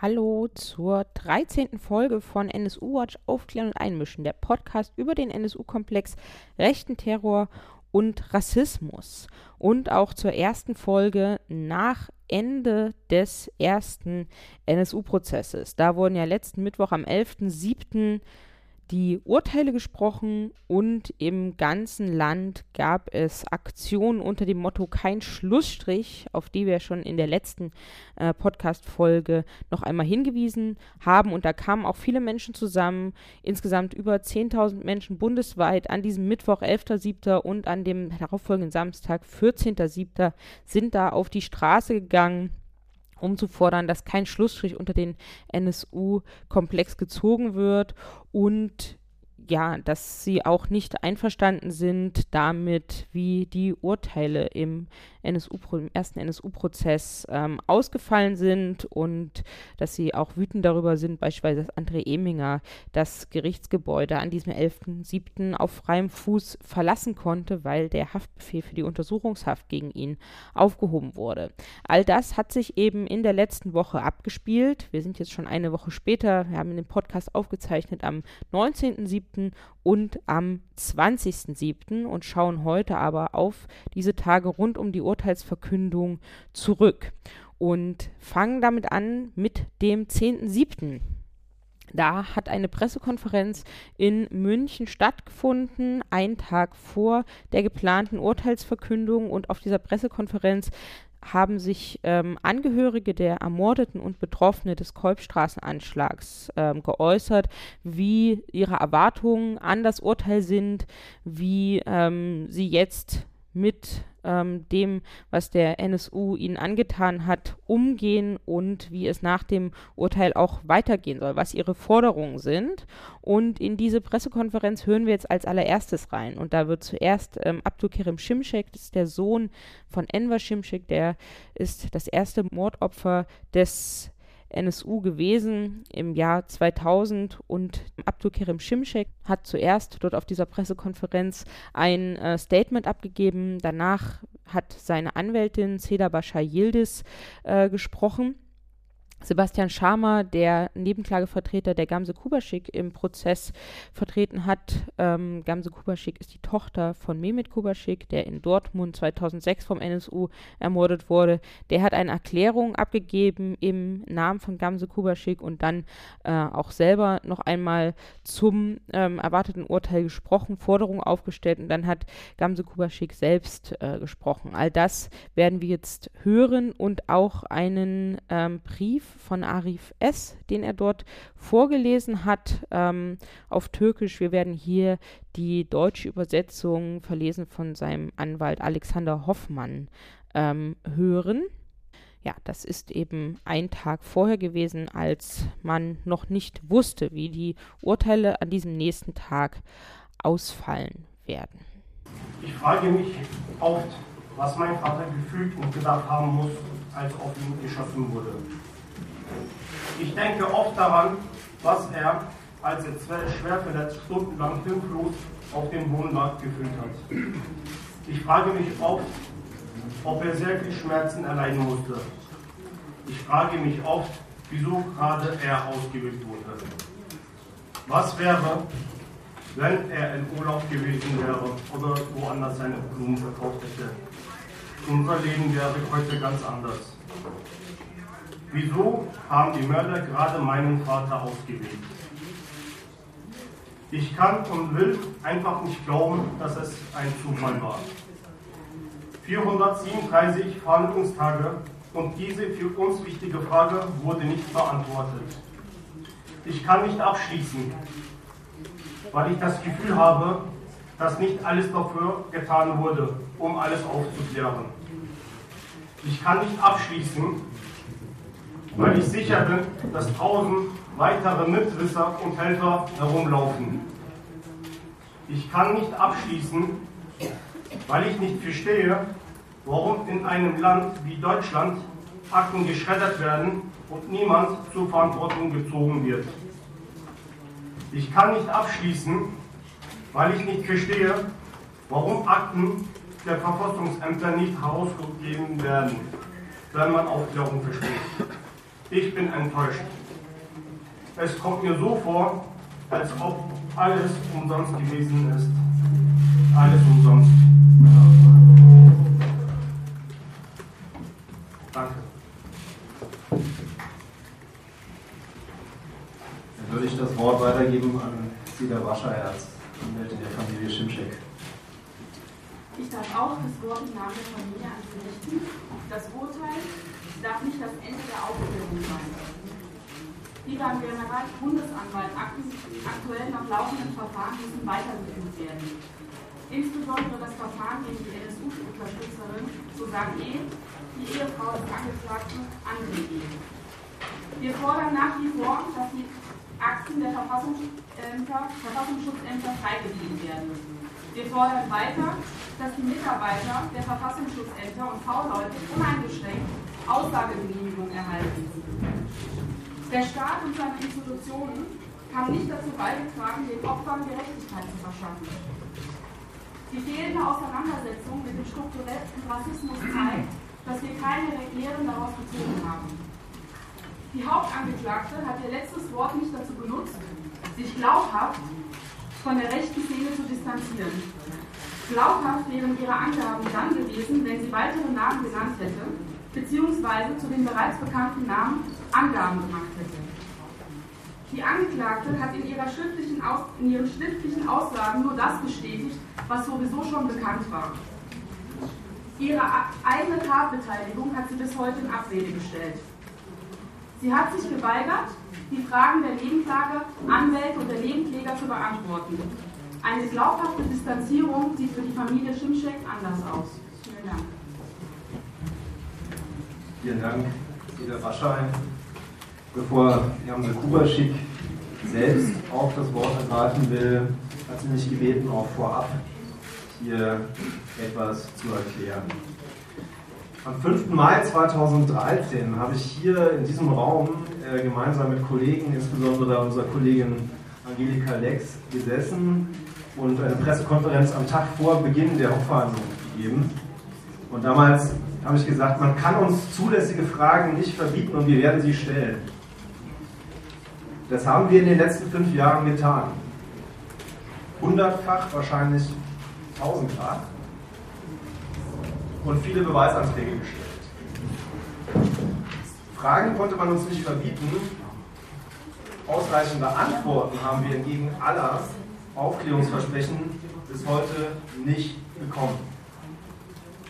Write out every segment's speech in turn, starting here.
Hallo zur 13. Folge von NSU Watch Aufklären und Einmischen, der Podcast über den NSU-Komplex, rechten Terror und Rassismus. Und auch zur ersten Folge nach Ende des ersten NSU-Prozesses. Da wurden ja letzten Mittwoch am 11.07 die Urteile gesprochen und im ganzen Land gab es Aktionen unter dem Motto Kein Schlussstrich, auf die wir schon in der letzten äh, Podcast-Folge noch einmal hingewiesen haben. Und da kamen auch viele Menschen zusammen, insgesamt über 10.000 Menschen bundesweit an diesem Mittwoch, 11.07. und an dem darauffolgenden Samstag, 14.07. sind da auf die Straße gegangen um zu fordern, dass kein Schlussstrich unter den NSU-Komplex gezogen wird und ja, dass sie auch nicht einverstanden sind damit, wie die Urteile im NSU, ersten NSU-Prozess ähm, ausgefallen sind und dass sie auch wütend darüber sind, beispielsweise dass André Eminger das Gerichtsgebäude an diesem 11.07. auf freiem Fuß verlassen konnte, weil der Haftbefehl für die Untersuchungshaft gegen ihn aufgehoben wurde. All das hat sich eben in der letzten Woche abgespielt. Wir sind jetzt schon eine Woche später. Wir haben den Podcast aufgezeichnet am 19.07. und am 20.07. und schauen heute aber auf diese Tage rund um die Urteilsverkündung zurück und fangen damit an mit dem 10.07. Da hat eine Pressekonferenz in München stattgefunden, einen Tag vor der geplanten Urteilsverkündung. Und auf dieser Pressekonferenz haben sich ähm, Angehörige der Ermordeten und Betroffene des Kolbstraßenanschlags ähm, geäußert, wie ihre Erwartungen an das Urteil sind, wie ähm, sie jetzt mit ähm, dem, was der NSU ihnen angetan hat, umgehen und wie es nach dem Urteil auch weitergehen soll, was ihre Forderungen sind. Und in diese Pressekonferenz hören wir jetzt als allererstes rein. Und da wird zuerst ähm, Abdulkerim Şimşek, das ist der Sohn von Enver Şimşek, der ist das erste Mordopfer des NSU gewesen im Jahr 2000 und Abdulkerim Şimşek hat zuerst dort auf dieser Pressekonferenz ein äh, Statement abgegeben. Danach hat seine Anwältin Seda Bashar Yildiz äh, gesprochen Sebastian Schamer, der Nebenklagevertreter der Gamse Kubaschik im Prozess vertreten hat. Ähm, Gamse Kubaschik ist die Tochter von Mehmet Kubaschik, der in Dortmund 2006 vom NSU ermordet wurde. Der hat eine Erklärung abgegeben im Namen von Gamse Kubaschik und dann äh, auch selber noch einmal zum ähm, erwarteten Urteil gesprochen, Forderungen aufgestellt und dann hat Gamse Kubaschik selbst äh, gesprochen. All das werden wir jetzt hören und auch einen ähm, Brief von Arif S., den er dort vorgelesen hat ähm, auf Türkisch. Wir werden hier die deutsche Übersetzung verlesen von seinem Anwalt Alexander Hoffmann ähm, hören. Ja, das ist eben ein Tag vorher gewesen, als man noch nicht wusste, wie die Urteile an diesem nächsten Tag ausfallen werden. Ich frage mich oft, was mein Vater gefühlt und gedacht haben muss, als auf ihn geschossen wurde. Ich denke oft daran, was er, als er schwer verletzt stundenlang hilflos auf dem lag, gefühlt hat. Ich frage mich oft, ob er sehr viel Schmerzen erleiden musste. Ich frage mich oft, wieso gerade er ausgewählt wurde. Was wäre, wenn er in Urlaub gewesen wäre oder woanders seine Blumen verkauft hätte? Unser Leben wäre heute ganz anders. Wieso haben die Mörder gerade meinen Vater ausgewählt? Ich kann und will einfach nicht glauben, dass es ein Zufall war. 437 Verhandlungstage und diese für uns wichtige Frage wurde nicht beantwortet. Ich kann nicht abschließen, weil ich das Gefühl habe, dass nicht alles dafür getan wurde, um alles aufzuklären. Ich kann nicht abschließen, weil ich sicher bin, dass tausend weitere Mitwisser und Helfer herumlaufen. Ich kann nicht abschließen, weil ich nicht verstehe, warum in einem Land wie Deutschland Akten geschreddert werden und niemand zur Verantwortung gezogen wird. Ich kann nicht abschließen, weil ich nicht verstehe, warum Akten der Verfassungsämter nicht herausgegeben werden, wenn man Aufklärung versteht. Ich bin enttäuscht. Es kommt mir so vor, als ob alles umsonst gewesen ist. Alles umsonst. Danke. Dann würde ich das Wort weitergeben an Sida Wascherherz, Anwältin der Familie Schimschek. Ich darf auch das Wort im Namen der Familie an Sie richten. Das Urteil darf nicht das Ende der Aufklärung sein. Lieber Generalbundesanwalt, Akten aktuell nach laufenden Verfahren müssen weitergeführt werden. Insbesondere das Verfahren gegen die NSU-Unterstützerin Susanne E., die Ehefrau des Angeklagten André E. Wir fordern nach wie vor, dass die Akten der Verfassungsämter, Verfassungsschutzämter freigegeben werden. Wir fordern weiter, dass die Mitarbeiter der Verfassungsschutzämter und V-Leute uneingeschränkt Aussagegenehmigung erhalten. Der Staat und seine Institutionen haben nicht dazu beigetragen, den Opfern Gerechtigkeit zu verschaffen. Die fehlende Auseinandersetzung mit dem strukturellen Rassismus zeigt, dass wir keine Lehren daraus gezogen haben. Die Hauptangeklagte hat ihr letztes Wort nicht dazu benutzt, sich glaubhaft von der rechten Szene zu distanzieren. Glaubhaft wären ihre Angaben dann gewesen, wenn sie weitere Namen genannt hätte, beziehungsweise zu den bereits bekannten Namen Angaben gemacht hätte. Die Angeklagte hat in, schriftlichen in ihren schriftlichen Aussagen nur das bestätigt, was sowieso schon bekannt war. Ihre eigene Tatbeteiligung hat sie bis heute in Abrede gestellt. Sie hat sich geweigert, die Fragen der Nebenklage, Anwälte und der Nebenkläger zu beantworten. Eine glaubhafte Distanzierung sieht für die Familie Schimschek anders aus. Vielen Dank. Vielen Dank, Dieter Waschein. Bevor Jamse Kubaschik selbst auch das Wort ergreifen will, hat sie mich gebeten, auch vorab hier etwas zu erklären. Am 5. Mai 2013 habe ich hier in diesem Raum äh, gemeinsam mit Kollegen, insbesondere unserer Kollegin Angelika Lex, gesessen und eine Pressekonferenz am Tag vor Beginn der Hauptverhandlung gegeben. Und damals habe ich gesagt, man kann uns zulässige Fragen nicht verbieten und wir werden sie stellen. Das haben wir in den letzten fünf Jahren getan. Hundertfach, wahrscheinlich tausendfach. Und viele Beweisanträge gestellt. Fragen konnte man uns nicht verbieten. Ausreichende Antworten haben wir entgegen aller Aufklärungsversprechen bis heute nicht bekommen.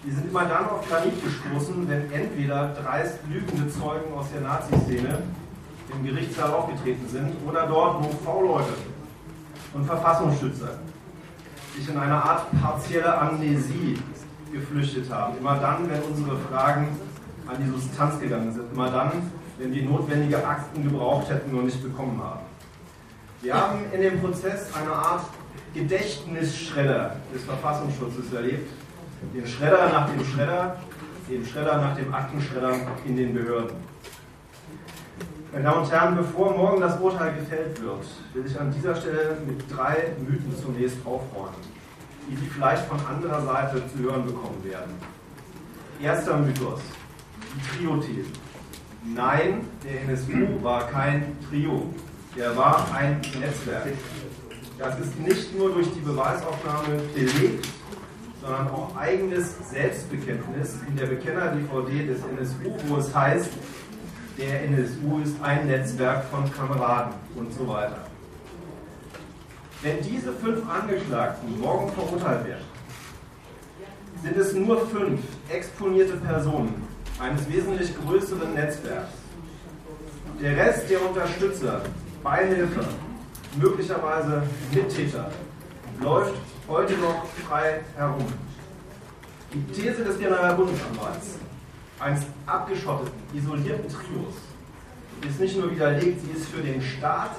Wir sind immer dann auf Granit gestoßen, wenn entweder dreist lügende Zeugen aus der Nazi-Szene im Gerichtssaal aufgetreten sind oder dort, wo V-Leute und Verfassungsschützer sich in einer Art partielle Amnesie geflüchtet haben. Immer dann, wenn unsere Fragen an die Substanz gegangen sind. Immer dann, wenn wir notwendige Akten gebraucht hätten und nicht bekommen haben. Wir haben in dem Prozess eine Art Gedächtnisschredder des Verfassungsschutzes erlebt. Den Schredder nach dem Schredder, den Schredder nach dem Aktenschredder in den Behörden. Meine Damen und Herren, bevor morgen das Urteil gefällt wird, will ich an dieser Stelle mit drei Mythen zunächst aufräumen, die Sie vielleicht von anderer Seite zu hören bekommen werden. Erster Mythos, die Trio-These. Nein, der NSU war kein Trio, er war ein Netzwerk. Das ist nicht nur durch die Beweisaufnahme belegt, sondern auch eigenes Selbstbekenntnis in der Bekenner-DVD des NSU, wo es heißt, der NSU ist ein Netzwerk von Kameraden und so weiter. Wenn diese fünf Angeklagten morgen verurteilt werden, sind es nur fünf exponierte Personen eines wesentlich größeren Netzwerks. Der Rest der Unterstützer, Beihilfer, möglicherweise Mittäter, läuft heute noch frei herum. Die These des Generalbundesanwalts eines abgeschotteten, isolierten Trios ist nicht nur widerlegt, sie ist für den Staat,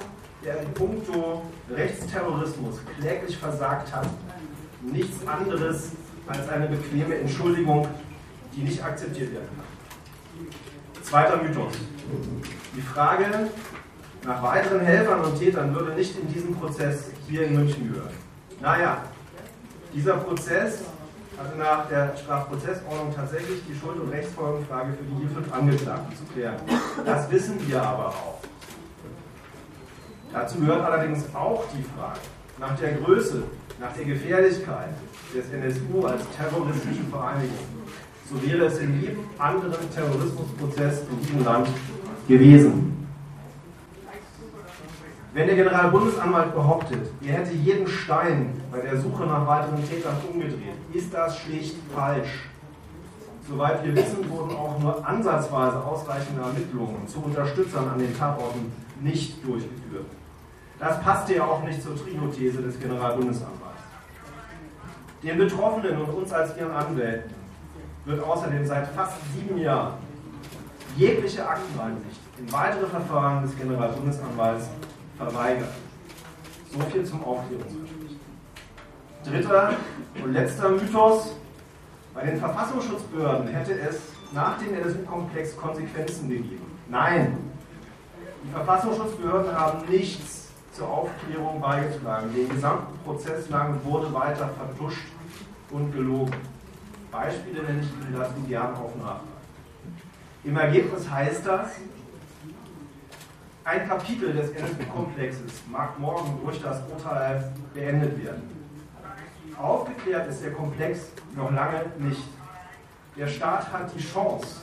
der in puncto Rechtsterrorismus kläglich versagt hat, nichts anderes als eine bequeme Entschuldigung, die nicht akzeptiert werden kann. Zweiter Mythos. Die Frage nach weiteren Helfern und Tätern würde nicht in diesem Prozess hier in München gehören. Naja, dieser Prozess hatte nach der Strafprozessordnung tatsächlich die Schuld- und Rechtsfolgenfrage für die hier fünf Angeklagten zu klären. Das wissen wir aber auch. Dazu gehört allerdings auch die Frage nach der Größe, nach der Gefährlichkeit des NSU als terroristische Vereinigung. So wäre es in jedem anderen Terrorismusprozess in diesem Land gewesen. Wenn der Generalbundesanwalt behauptet, er hätte jeden Stein bei der Suche nach weiteren Tätern umgedreht, ist das schlicht falsch. Soweit wir wissen, wurden auch nur ansatzweise ausreichende Ermittlungen zu Unterstützern an den Tatorten nicht durchgeführt. Das passte ja auch nicht zur Trio-These des Generalbundesanwalts. Den Betroffenen und uns als ihren Anwälten wird außerdem seit fast sieben Jahren jegliche Akteneinsicht in weitere Verfahren des Generalbundesanwalts verweigert. So viel zum Aufklärungsversprechen. Dritter und letzter Mythos. Bei den Verfassungsschutzbehörden hätte es nach dem NSU-Komplex Konsequenzen gegeben. Nein, die Verfassungsschutzbehörden haben nichts zur Aufklärung beigetragen. Den gesamten Prozess lang wurde weiter vertuscht und gelogen. Beispiele nenne ich Ihnen dazu gern auf Nachfrage. Im Ergebnis heißt das, ein Kapitel des NSU-Komplexes mag morgen durch das Urteil beendet werden. Aufgeklärt ist der Komplex noch lange nicht. Der Staat hat die Chance,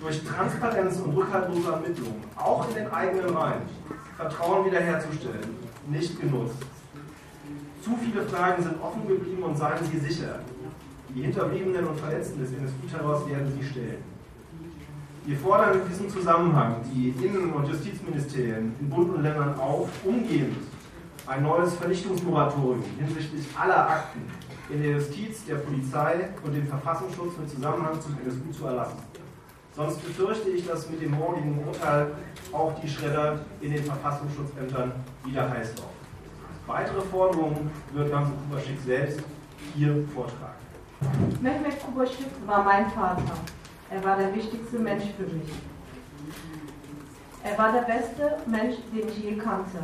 durch Transparenz und rückhaltlose Ermittlungen, auch in den eigenen Reihen, Vertrauen wiederherzustellen, nicht genutzt. Zu viele Fragen sind offen geblieben und seien Sie sicher, die Hinterbliebenen und Verletzten des NSU-Terrors werden Sie stellen. Wir fordern in diesem Zusammenhang die Innen- und Justizministerien in Bund und Ländern auf, umgehend ein neues Vernichtungsmoratorium hinsichtlich aller Akten in der Justiz, der Polizei und dem Verfassungsschutz mit Zusammenhang zum NSU zu erlassen. Sonst befürchte ich, dass mit dem morgigen Urteil auch die Schredder in den Verfassungsschutzämtern wieder heiß laufen. Weitere Forderungen wird Ramse Kubaschik selbst hier vortragen. Mehmet Kubaschik war mein Vater. Er war der wichtigste Mensch für mich. Er war der beste Mensch, den ich je kannte.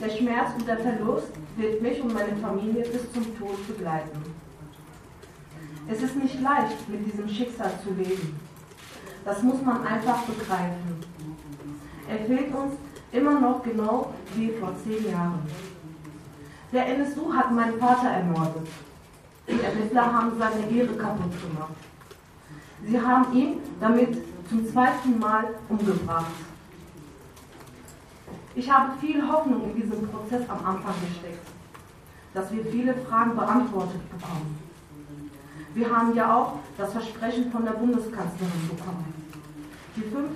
Der Schmerz und der Verlust wird mich und meine Familie bis zum Tod begleiten. Es ist nicht leicht, mit diesem Schicksal zu leben. Das muss man einfach begreifen. Er fehlt uns immer noch genau wie vor zehn Jahren. Der NSU hat meinen Vater ermordet. Die Ermittler haben seine Ehre kaputt gemacht. Sie haben ihn damit zum zweiten Mal umgebracht. Ich habe viel Hoffnung in diesem Prozess am Anfang gesteckt, dass wir viele Fragen beantwortet bekommen. Wir haben ja auch das Versprechen von der Bundeskanzlerin bekommen. Die fünf,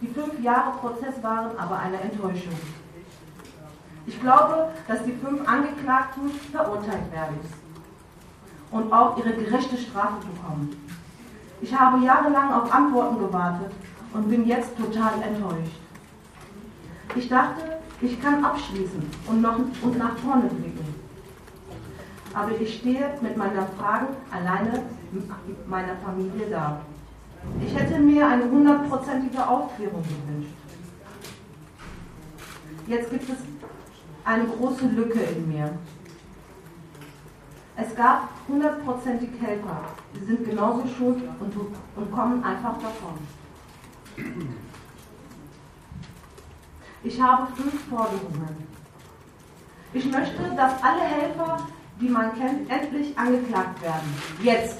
die fünf Jahre Prozess waren aber eine Enttäuschung. Ich glaube, dass die fünf Angeklagten verurteilt werden und auch ihre gerechte Strafe bekommen. Ich habe jahrelang auf Antworten gewartet und bin jetzt total enttäuscht. Ich dachte, ich kann abschließen und, noch, und nach vorne blicken. Aber ich stehe mit meinen Fragen alleine meiner Familie da. Ich hätte mir eine hundertprozentige Aufklärung gewünscht. Jetzt gibt es eine große Lücke in mir. Es gab hundertprozentig Helfer. Sie sind genauso schuld und, und kommen einfach davon. Ich habe fünf Forderungen. Ich möchte, dass alle Helfer, die man kennt, endlich angeklagt werden. Jetzt.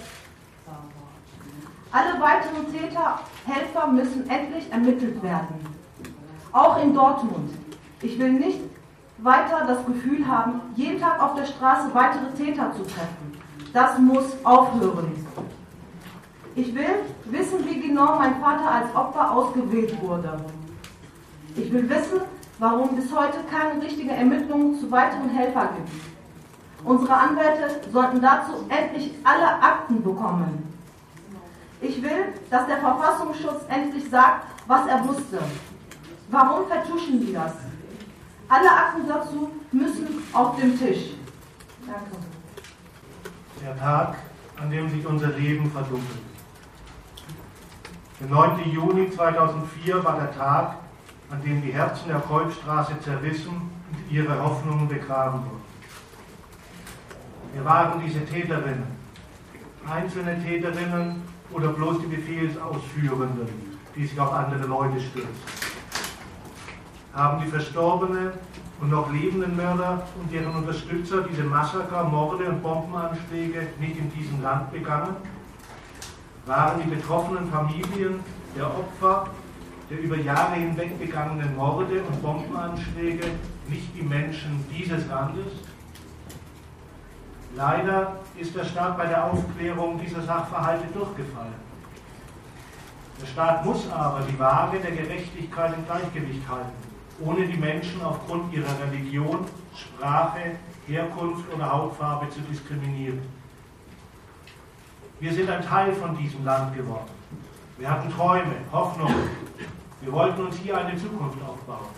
Alle weiteren Täter, Helfer müssen endlich ermittelt werden. Auch in Dortmund. Ich will nicht weiter das Gefühl haben, jeden Tag auf der Straße weitere Täter zu treffen. Das muss aufhören. Ich will wissen, wie genau mein Vater als Opfer ausgewählt wurde. Ich will wissen, warum bis heute keine richtige Ermittlung zu weiteren Helfern gibt. Unsere Anwälte sollten dazu endlich alle Akten bekommen. Ich will, dass der Verfassungsschutz endlich sagt, was er wusste. Warum vertuschen die das? Alle Akten dazu müssen auf dem Tisch. Danke. Der Tag, an dem sich unser Leben verdunkelt. Der 9. Juni 2004 war der Tag, an dem die Herzen der Kolbstraße zerrissen und ihre Hoffnungen begraben wurden. Wir waren diese Täterinnen, einzelne Täterinnen oder bloß die Befehlsausführenden, die sich auf andere Leute stürzen. Haben die Verstorbene und noch lebenden Mörder und deren Unterstützer diese Massaker, Morde und Bombenanschläge nicht in diesem Land begangen? Waren die betroffenen Familien der Opfer der über Jahre hinweg begangenen Morde und Bombenanschläge nicht die Menschen dieses Landes? Leider ist der Staat bei der Aufklärung dieser Sachverhalte durchgefallen. Der Staat muss aber die Waage der Gerechtigkeit im Gleichgewicht halten ohne die Menschen aufgrund ihrer Religion, Sprache, Herkunft oder Hautfarbe zu diskriminieren. Wir sind ein Teil von diesem Land geworden. Wir hatten Träume, Hoffnungen. Wir wollten uns hier eine Zukunft aufbauen.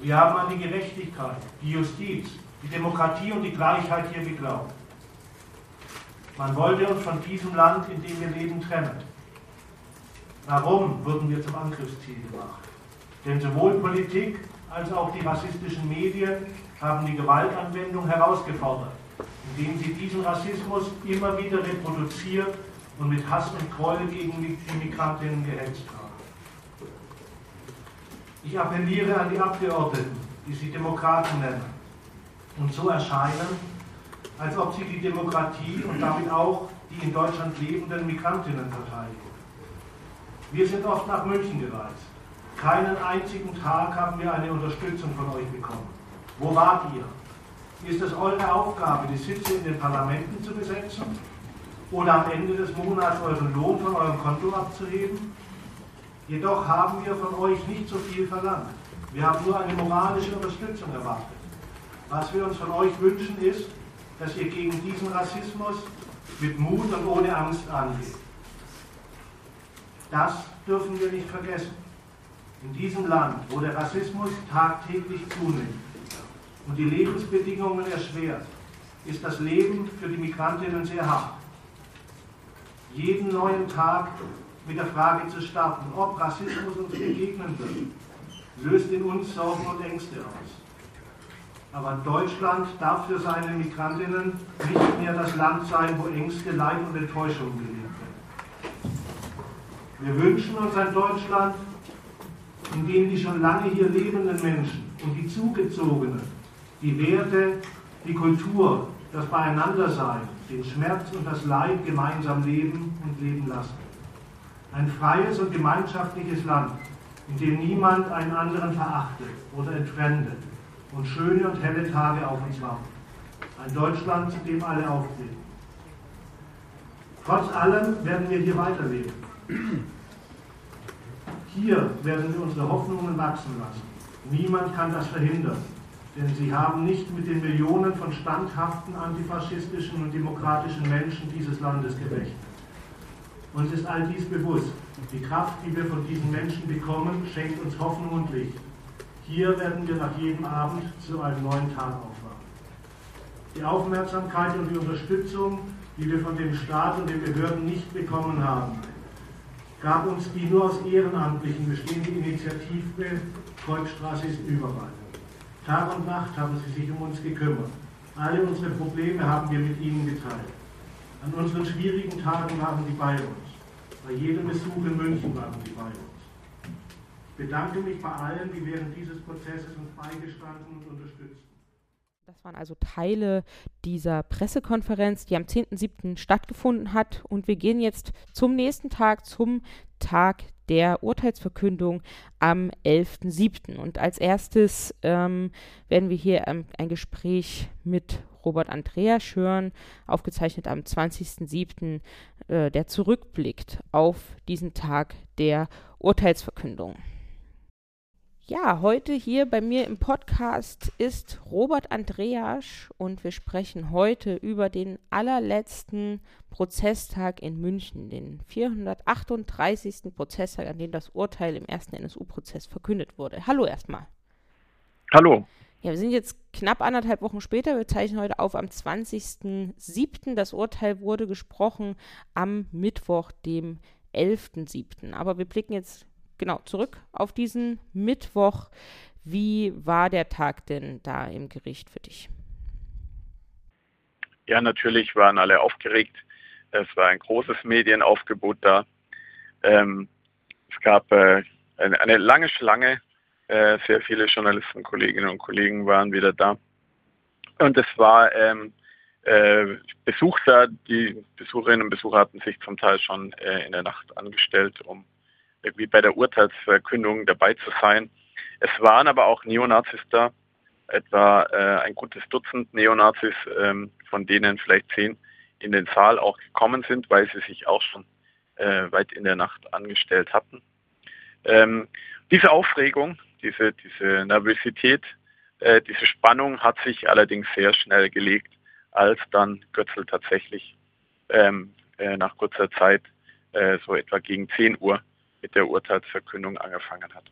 Wir haben an die Gerechtigkeit, die Justiz, die Demokratie und die Gleichheit hier geglaubt. Man wollte uns von diesem Land, in dem wir leben, trennen. Warum wurden wir zum Angriffsziel gemacht? Denn sowohl Politik als auch die rassistischen Medien haben die Gewaltanwendung herausgefordert, indem sie diesen Rassismus immer wieder reproduziert und mit Hass und Gräuel gegen die Migrantinnen gehetzt haben. Ich appelliere an die Abgeordneten, die sie Demokraten nennen und so erscheinen, als ob sie die Demokratie und damit auch die in Deutschland lebenden Migrantinnen verteidigen. Wir sind oft nach München gereist. Keinen einzigen Tag haben wir eine Unterstützung von euch bekommen. Wo wart ihr? Ist es eure Aufgabe, die Sitze in den Parlamenten zu besetzen? Oder am Ende des Monats euren Lohn von eurem Konto abzuheben? Jedoch haben wir von euch nicht so viel verlangt. Wir haben nur eine moralische Unterstützung erwartet. Was wir uns von euch wünschen ist, dass ihr gegen diesen Rassismus mit Mut und ohne Angst angeht. Das dürfen wir nicht vergessen. In diesem Land, wo der Rassismus tagtäglich zunimmt und die Lebensbedingungen erschwert, ist das Leben für die Migrantinnen sehr hart. Jeden neuen Tag mit der Frage zu starten, ob Rassismus uns begegnen wird, löst in uns Sorgen und Ängste aus. Aber Deutschland darf für seine Migrantinnen nicht mehr das Land sein, wo Ängste, Leid und Enttäuschung gelebt werden. Wir wünschen uns ein Deutschland, in denen die schon lange hier lebenden Menschen und die Zugezogenen die Werte, die Kultur, das Beieinandersein, den Schmerz und das Leid gemeinsam leben und leben lassen. Ein freies und gemeinschaftliches Land, in dem niemand einen anderen verachtet oder entfremdet und schöne und helle Tage auf uns warten. Ein Deutschland, zu dem alle auftreten. Trotz allem werden wir hier weiterleben. Hier werden wir unsere Hoffnungen wachsen lassen. Niemand kann das verhindern, denn sie haben nicht mit den Millionen von standhaften antifaschistischen und demokratischen Menschen dieses Landes gerechnet. Uns ist all dies bewusst. Die Kraft, die wir von diesen Menschen bekommen, schenkt uns Hoffnung und Licht. Hier werden wir nach jedem Abend zu einem neuen Tag aufwachen. Die Aufmerksamkeit und die Unterstützung, die wir von dem Staat und den Behörden nicht bekommen haben, gab uns die nur aus Ehrenamtlichen bestehende Initiative Kreuzstraße ist überall. Tag und Nacht haben sie sich um uns gekümmert. Alle unsere Probleme haben wir mit ihnen geteilt. An unseren schwierigen Tagen waren sie bei uns. Bei jedem Besuch in München waren sie bei uns. Ich bedanke mich bei allen, die während dieses Prozesses uns beigestanden und. Das waren also Teile dieser Pressekonferenz, die am 10.07. stattgefunden hat. Und wir gehen jetzt zum nächsten Tag, zum Tag der Urteilsverkündung am 11.07. Und als erstes ähm, werden wir hier ähm, ein Gespräch mit Robert Andreas hören, aufgezeichnet am 20.07., äh, der zurückblickt auf diesen Tag der Urteilsverkündung. Ja, heute hier bei mir im Podcast ist Robert Andreas und wir sprechen heute über den allerletzten Prozesstag in München, den 438. Prozesstag, an dem das Urteil im ersten NSU-Prozess verkündet wurde. Hallo erstmal. Hallo. Ja, wir sind jetzt knapp anderthalb Wochen später. Wir zeichnen heute auf am 20.07. Das Urteil wurde gesprochen am Mittwoch, dem 11.07. Aber wir blicken jetzt genau, zurück auf diesen Mittwoch. Wie war der Tag denn da im Gericht für dich? Ja, natürlich waren alle aufgeregt. Es war ein großes Medienaufgebot da. Ähm, es gab äh, eine, eine, lange Schlange. Äh, sehr viele Journalisten, Kolleginnen und Kollegen waren wieder da. Und es war ähm, äh, Besucher, die Besucherinnen und Besucher hatten sich zum Teil schon äh, in der Nacht angestellt, um irgendwie bei der Urteilsverkündung dabei zu sein. Es waren aber auch Neonazis da, etwa äh, ein gutes Dutzend Neonazis, ähm, von denen vielleicht zehn in den Saal auch gekommen sind, weil sie sich auch schon äh, weit in der Nacht angestellt hatten. Ähm, diese Aufregung, diese, diese Nervosität, äh, diese Spannung hat sich allerdings sehr schnell gelegt, als dann Götzl tatsächlich ähm, äh, nach kurzer Zeit, äh, so etwa gegen 10 Uhr, mit der Urteilsverkündung angefangen hat.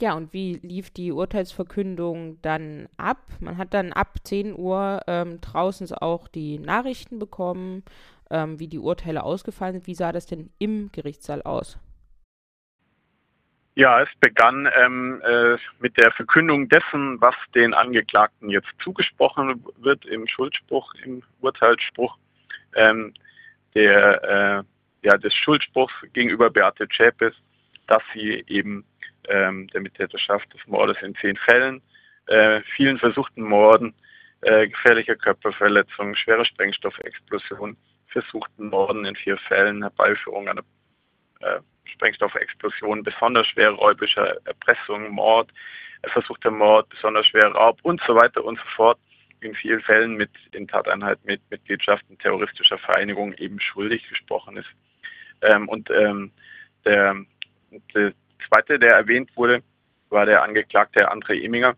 Ja, und wie lief die Urteilsverkündung dann ab? Man hat dann ab 10 Uhr ähm, draußen auch die Nachrichten bekommen, ähm, wie die Urteile ausgefallen sind. Wie sah das denn im Gerichtssaal aus? Ja, es begann ähm, äh, mit der Verkündung dessen, was den Angeklagten jetzt zugesprochen wird im Schuldspruch, im Urteilsspruch. Ähm, der, äh, ja, des Schuldspruchs gegenüber Beate Zschäpes, dass sie eben ähm, der Mittäterschaft des Mordes in zehn Fällen, äh, vielen versuchten Morden, äh, gefährlicher Körperverletzung, schwere Sprengstoffexplosion, versuchten Morden in vier Fällen, Herbeiführung einer äh, Sprengstoffexplosion, besonders schwere räubische Erpressung, Mord, versuchter Mord, besonders schwerer Raub und so weiter und so fort in vielen Fällen mit in Tateinheit mit Mitgliedschaften terroristischer Vereinigung eben schuldig gesprochen ist. Ähm, und ähm, der, der zweite, der erwähnt wurde, war der Angeklagte André Eminger.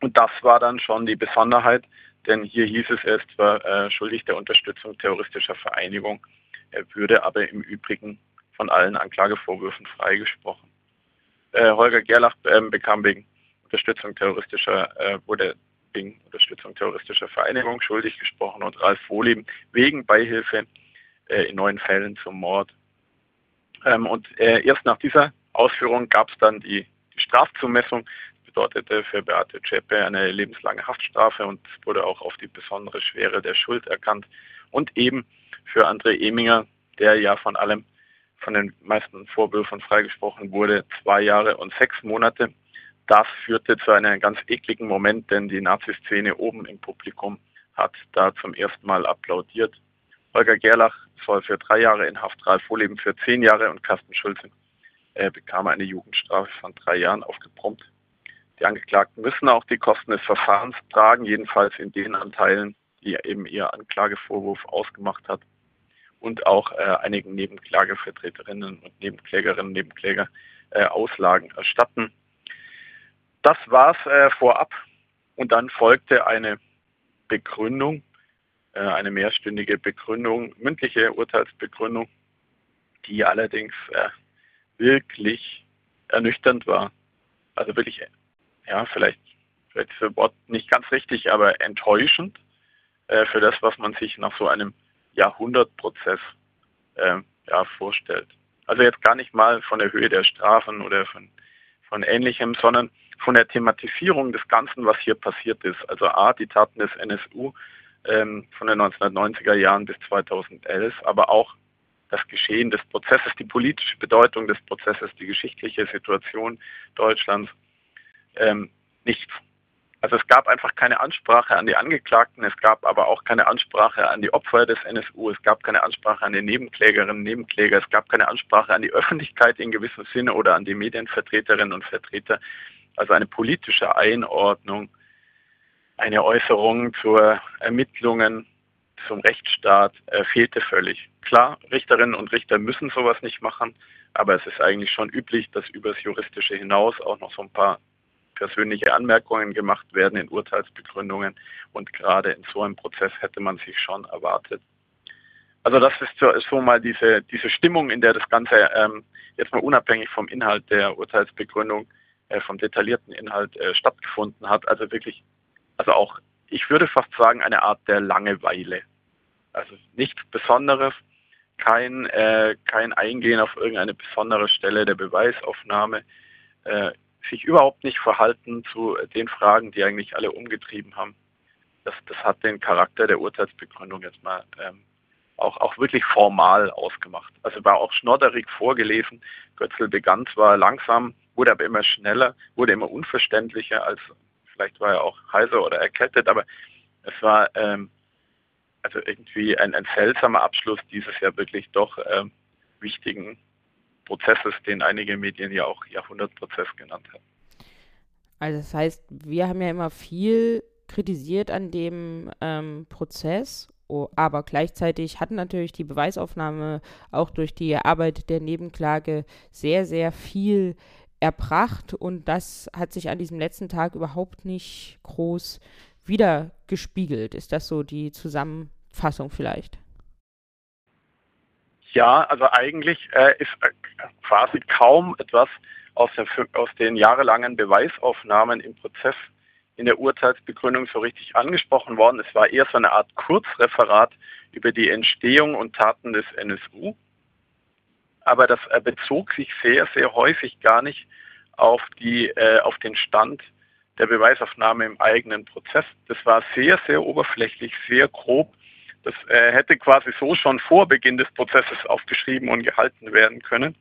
Und das war dann schon die Besonderheit, denn hier hieß es, er ist zwar äh, schuldig der Unterstützung terroristischer Vereinigung, er würde aber im Übrigen von allen Anklagevorwürfen freigesprochen. Äh, Holger Gerlach äh, bekam wegen Unterstützung terroristischer, äh, wurde wegen Unterstützung terroristischer Vereinigung schuldig gesprochen und Ralf Wohleben wegen Beihilfe äh, in neun Fällen zum Mord. Ähm, und äh, erst nach dieser Ausführung gab es dann die, die Strafzumessung. Das bedeutete für Beate Zschäpe eine lebenslange Haftstrafe und wurde auch auf die besondere Schwere der Schuld erkannt. Und eben für André Eminger, der ja von allem, von den meisten Vorwürfen freigesprochen wurde, zwei Jahre und sechs Monate. Das führte zu einem ganz ekligen Moment, denn die Nazi-Szene oben im Publikum hat da zum ersten Mal applaudiert. Holger Gerlach soll für drei Jahre in Haft, Ralf Vorleben für zehn Jahre und Carsten Schulze er bekam eine Jugendstrafe von drei Jahren aufgebrummt. Die Angeklagten müssen auch die Kosten des Verfahrens tragen, jedenfalls in den Anteilen, die eben ihr Anklagevorwurf ausgemacht hat und auch äh, einigen Nebenklagevertreterinnen und Nebenklägerinnen und Nebenkläger äh, Auslagen erstatten. Das war es äh, vorab und dann folgte eine Begründung, äh, eine mehrstündige Begründung, mündliche Urteilsbegründung, die allerdings äh, wirklich ernüchternd war. Also wirklich, ja, vielleicht, vielleicht ist das Wort nicht ganz richtig, aber enttäuschend äh, für das, was man sich nach so einem Jahrhundertprozess äh, ja, vorstellt. Also jetzt gar nicht mal von der Höhe der Strafen oder von, von ähnlichem, sondern von der Thematisierung des Ganzen, was hier passiert ist. Also A, die Taten des NSU ähm, von den 1990er Jahren bis 2011, aber auch das Geschehen des Prozesses, die politische Bedeutung des Prozesses, die geschichtliche Situation Deutschlands, ähm, nichts. Also es gab einfach keine Ansprache an die Angeklagten, es gab aber auch keine Ansprache an die Opfer des NSU, es gab keine Ansprache an die Nebenklägerinnen und Nebenkläger, es gab keine Ansprache an die Öffentlichkeit in gewissem Sinne oder an die Medienvertreterinnen und Vertreter. Also eine politische Einordnung, eine Äußerung zur Ermittlungen zum Rechtsstaat äh, fehlte völlig. Klar, Richterinnen und Richter müssen sowas nicht machen, aber es ist eigentlich schon üblich, dass über das Juristische hinaus auch noch so ein paar persönliche Anmerkungen gemacht werden in Urteilsbegründungen und gerade in so einem Prozess hätte man sich schon erwartet. Also das ist so, ist so mal diese, diese Stimmung, in der das Ganze ähm, jetzt mal unabhängig vom Inhalt der Urteilsbegründung, äh, vom detaillierten Inhalt äh, stattgefunden hat. Also wirklich, also auch, ich würde fast sagen, eine Art der Langeweile. Also nichts Besonderes, kein, äh, kein Eingehen auf irgendeine besondere Stelle der Beweisaufnahme, äh, sich überhaupt nicht verhalten zu den Fragen, die eigentlich alle umgetrieben haben. das, das hat den Charakter der Urteilsbegründung jetzt mal ähm, auch, auch wirklich formal ausgemacht. Also war auch schnodderig vorgelesen. Götzl begann zwar langsam, wurde aber immer schneller, wurde immer unverständlicher, als vielleicht war er auch heiser oder erkältet, aber es war ähm, also irgendwie ein, ein seltsamer Abschluss dieses ja wirklich doch ähm, wichtigen Prozesses, den einige Medien ja auch Jahrhundertprozess genannt haben. Also das heißt, wir haben ja immer viel kritisiert an dem ähm, Prozess, oh, aber gleichzeitig hat natürlich die Beweisaufnahme auch durch die Arbeit der Nebenklage sehr, sehr viel erbracht und das hat sich an diesem letzten Tag überhaupt nicht groß wieder gespiegelt. Ist das so die Zusammenfassung vielleicht? Ja, also eigentlich äh, ist äh, quasi kaum etwas aus, der, aus den jahrelangen Beweisaufnahmen im Prozess in der Urteilsbegründung so richtig angesprochen worden. Es war eher so eine Art Kurzreferat über die Entstehung und Taten des NSU. Aber das äh, bezog sich sehr, sehr häufig gar nicht auf, die, äh, auf den Stand der Beweisaufnahme im eigenen Prozess. Das war sehr, sehr oberflächlich, sehr grob. Das äh, hätte quasi so schon vor Beginn des Prozesses aufgeschrieben und gehalten werden können.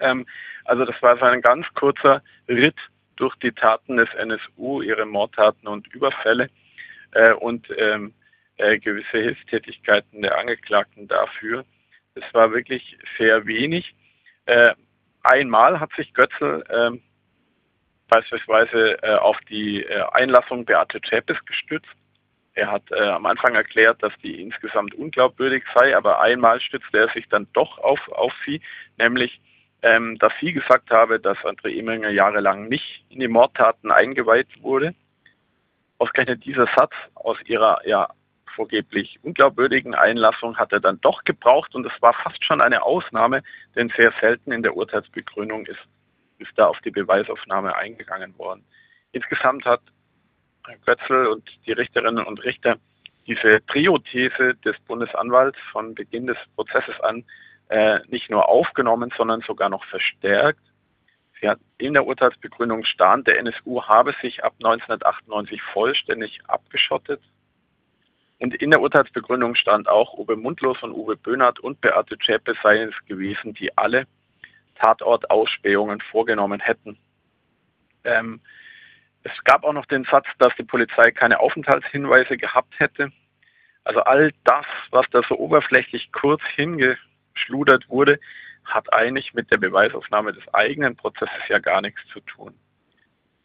Ähm, also das war so ein ganz kurzer Ritt durch die Taten des NSU, ihre Mordtaten und Überfälle äh, und ähm, äh, gewisse Hilfstätigkeiten der Angeklagten dafür. Es war wirklich sehr wenig. Äh, einmal hat sich Götzl ähm, beispielsweise äh, auf die äh, Einlassung Beate Zschäpes gestützt. Er hat äh, am Anfang erklärt, dass die insgesamt unglaubwürdig sei, aber einmal stützte er sich dann doch auf, auf sie, nämlich ähm, dass sie gesagt habe, dass André Emlinger jahrelang nicht in die Mordtaten eingeweiht wurde. Ausgerechnet dieser Satz aus ihrer ja vorgeblich unglaubwürdigen Einlassung hat er dann doch gebraucht und es war fast schon eine Ausnahme, denn sehr selten in der Urteilsbegründung ist ist da auf die Beweisaufnahme eingegangen worden. Insgesamt hat Götzl und die Richterinnen und Richter diese Trio-These des Bundesanwalts von Beginn des Prozesses an äh, nicht nur aufgenommen, sondern sogar noch verstärkt. Sie hat in der Urteilsbegründung stand, der NSU habe sich ab 1998 vollständig abgeschottet. Und in der Urteilsbegründung stand auch, Uwe Mundlos und Uwe Böhnert und Beate Zschäpe seien es gewesen, die alle Tatortausspähungen vorgenommen hätten. Ähm, es gab auch noch den Satz, dass die Polizei keine Aufenthaltshinweise gehabt hätte. Also all das, was da so oberflächlich kurz hingeschludert wurde, hat eigentlich mit der Beweisaufnahme des eigenen Prozesses ja gar nichts zu tun.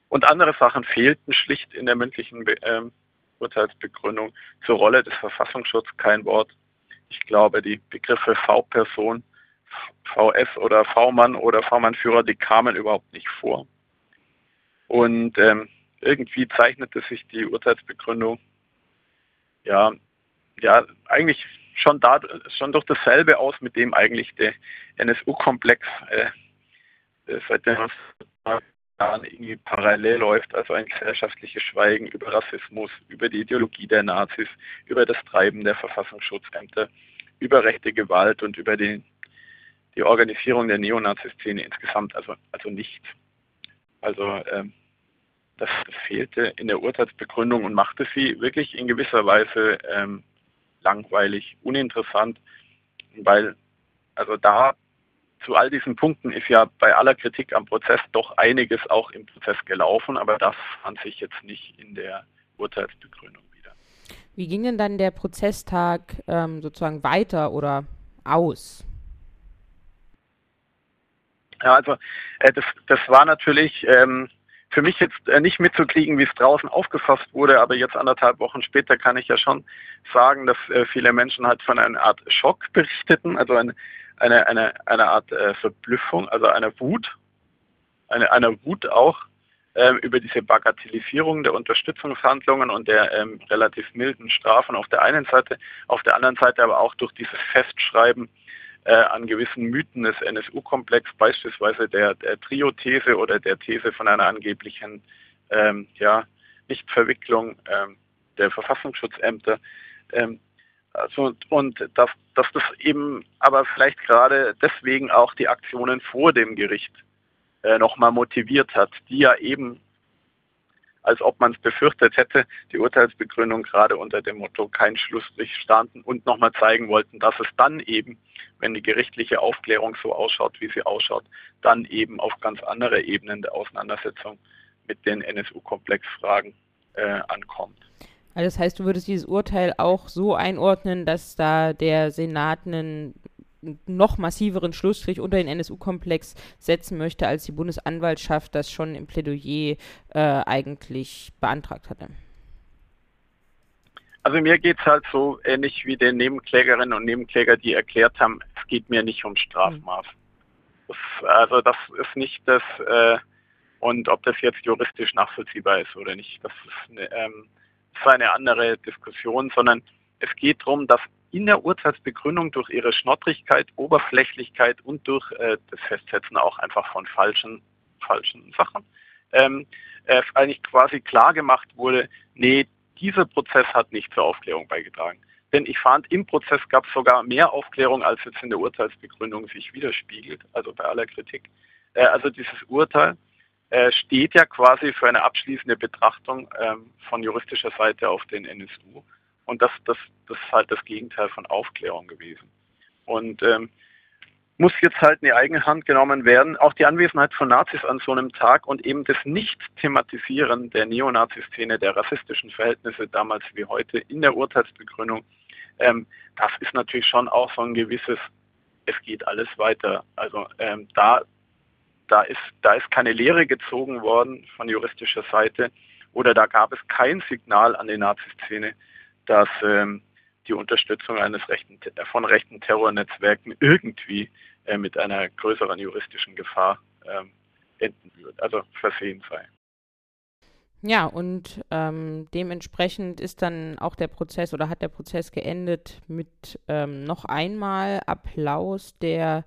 Und andere Sachen fehlten schlicht in der mündlichen Be äh, Urteilsbegründung. Zur Rolle des Verfassungsschutzes kein Wort. Ich glaube, die Begriffe V-Person VS oder V-Mann oder V-Mann-Führer, die kamen überhaupt nicht vor. Und ähm, irgendwie zeichnete sich die Urteilsbegründung ja, ja eigentlich schon, da, schon durch dasselbe aus, mit dem eigentlich der NSU-Komplex äh, äh seit den Jahren irgendwie parallel läuft, also ein gesellschaftliches Schweigen über Rassismus, über die Ideologie der Nazis, über das Treiben der Verfassungsschutzämter, über rechte Gewalt und über den die Organisierung der Neonazi-Szene insgesamt also, also nicht. Also ähm, das, das, fehlte in der Urteilsbegründung und machte sie wirklich in gewisser Weise ähm, langweilig, uninteressant, weil also da zu all diesen Punkten ist ja bei aller Kritik am Prozess doch einiges auch im Prozess gelaufen, aber das fand sich jetzt nicht in der Urteilsbegründung wieder. Wie ging denn dann der Prozesstag ähm, sozusagen weiter oder aus? Ja, also äh, das, das war natürlich ähm, für mich jetzt äh, nicht mitzukriegen, wie es draußen aufgefasst wurde, aber jetzt anderthalb Wochen später kann ich ja schon sagen, dass äh, viele Menschen halt von einer Art Schock berichteten, also eine, eine, eine, eine Art äh, Verblüffung, also einer Wut, eine, einer Wut auch ähm, über diese Bagatellisierung der Unterstützungshandlungen und der ähm, relativ milden Strafen auf der einen Seite, auf der anderen Seite aber auch durch dieses Festschreiben äh, an gewissen Mythen des NSU-Komplex, beispielsweise der, der Trio-These oder der These von einer angeblichen ähm, ja, Nichtverwicklung ähm, der Verfassungsschutzämter. Ähm, also, und dass, dass das eben aber vielleicht gerade deswegen auch die Aktionen vor dem Gericht äh, nochmal motiviert hat, die ja eben als ob man es befürchtet hätte. Die Urteilsbegründung gerade unter dem Motto kein Schlussstrich standen und nochmal zeigen wollten, dass es dann eben, wenn die gerichtliche Aufklärung so ausschaut, wie sie ausschaut, dann eben auf ganz andere Ebenen der Auseinandersetzung mit den NSU-Komplexfragen äh, ankommt. Also das heißt, du würdest dieses Urteil auch so einordnen, dass da der Senat einen noch massiveren Schlussstrich unter den NSU-Komplex setzen möchte, als die Bundesanwaltschaft das schon im Plädoyer äh, eigentlich beantragt hatte. Also mir geht es halt so ähnlich wie den Nebenklägerinnen und Nebenkläger, die erklärt haben, es geht mir nicht um Strafmaß. Das, also das ist nicht das, äh, und ob das jetzt juristisch nachvollziehbar ist oder nicht, das ist eine, ähm, ist eine andere Diskussion, sondern es geht darum, dass in der Urteilsbegründung durch ihre Schnottrigkeit, Oberflächlichkeit und durch äh, das Festsetzen auch einfach von falschen, falschen Sachen ähm, äh, eigentlich quasi klar gemacht wurde, nee, dieser Prozess hat nicht zur Aufklärung beigetragen. Denn ich fand, im Prozess gab es sogar mehr Aufklärung, als jetzt in der Urteilsbegründung sich widerspiegelt, also bei aller Kritik. Äh, also dieses Urteil äh, steht ja quasi für eine abschließende Betrachtung ähm, von juristischer Seite auf den NSU. Und das, das, das ist halt das Gegenteil von Aufklärung gewesen. Und ähm, muss jetzt halt in die eigene Hand genommen werden. Auch die Anwesenheit von Nazis an so einem Tag und eben das Nicht-Thematisieren der Neonazi-Szene, der rassistischen Verhältnisse damals wie heute in der Urteilsbegründung, ähm, das ist natürlich schon auch so ein gewisses, es geht alles weiter. Also ähm, da, da, ist, da ist keine Lehre gezogen worden von juristischer Seite oder da gab es kein Signal an die Nazi-Szene, dass ähm, die Unterstützung eines rechten, von rechten Terrornetzwerken irgendwie äh, mit einer größeren juristischen Gefahr ähm, enden wird, also versehen sei. Ja, und ähm, dementsprechend ist dann auch der Prozess oder hat der Prozess geendet mit ähm, noch einmal Applaus der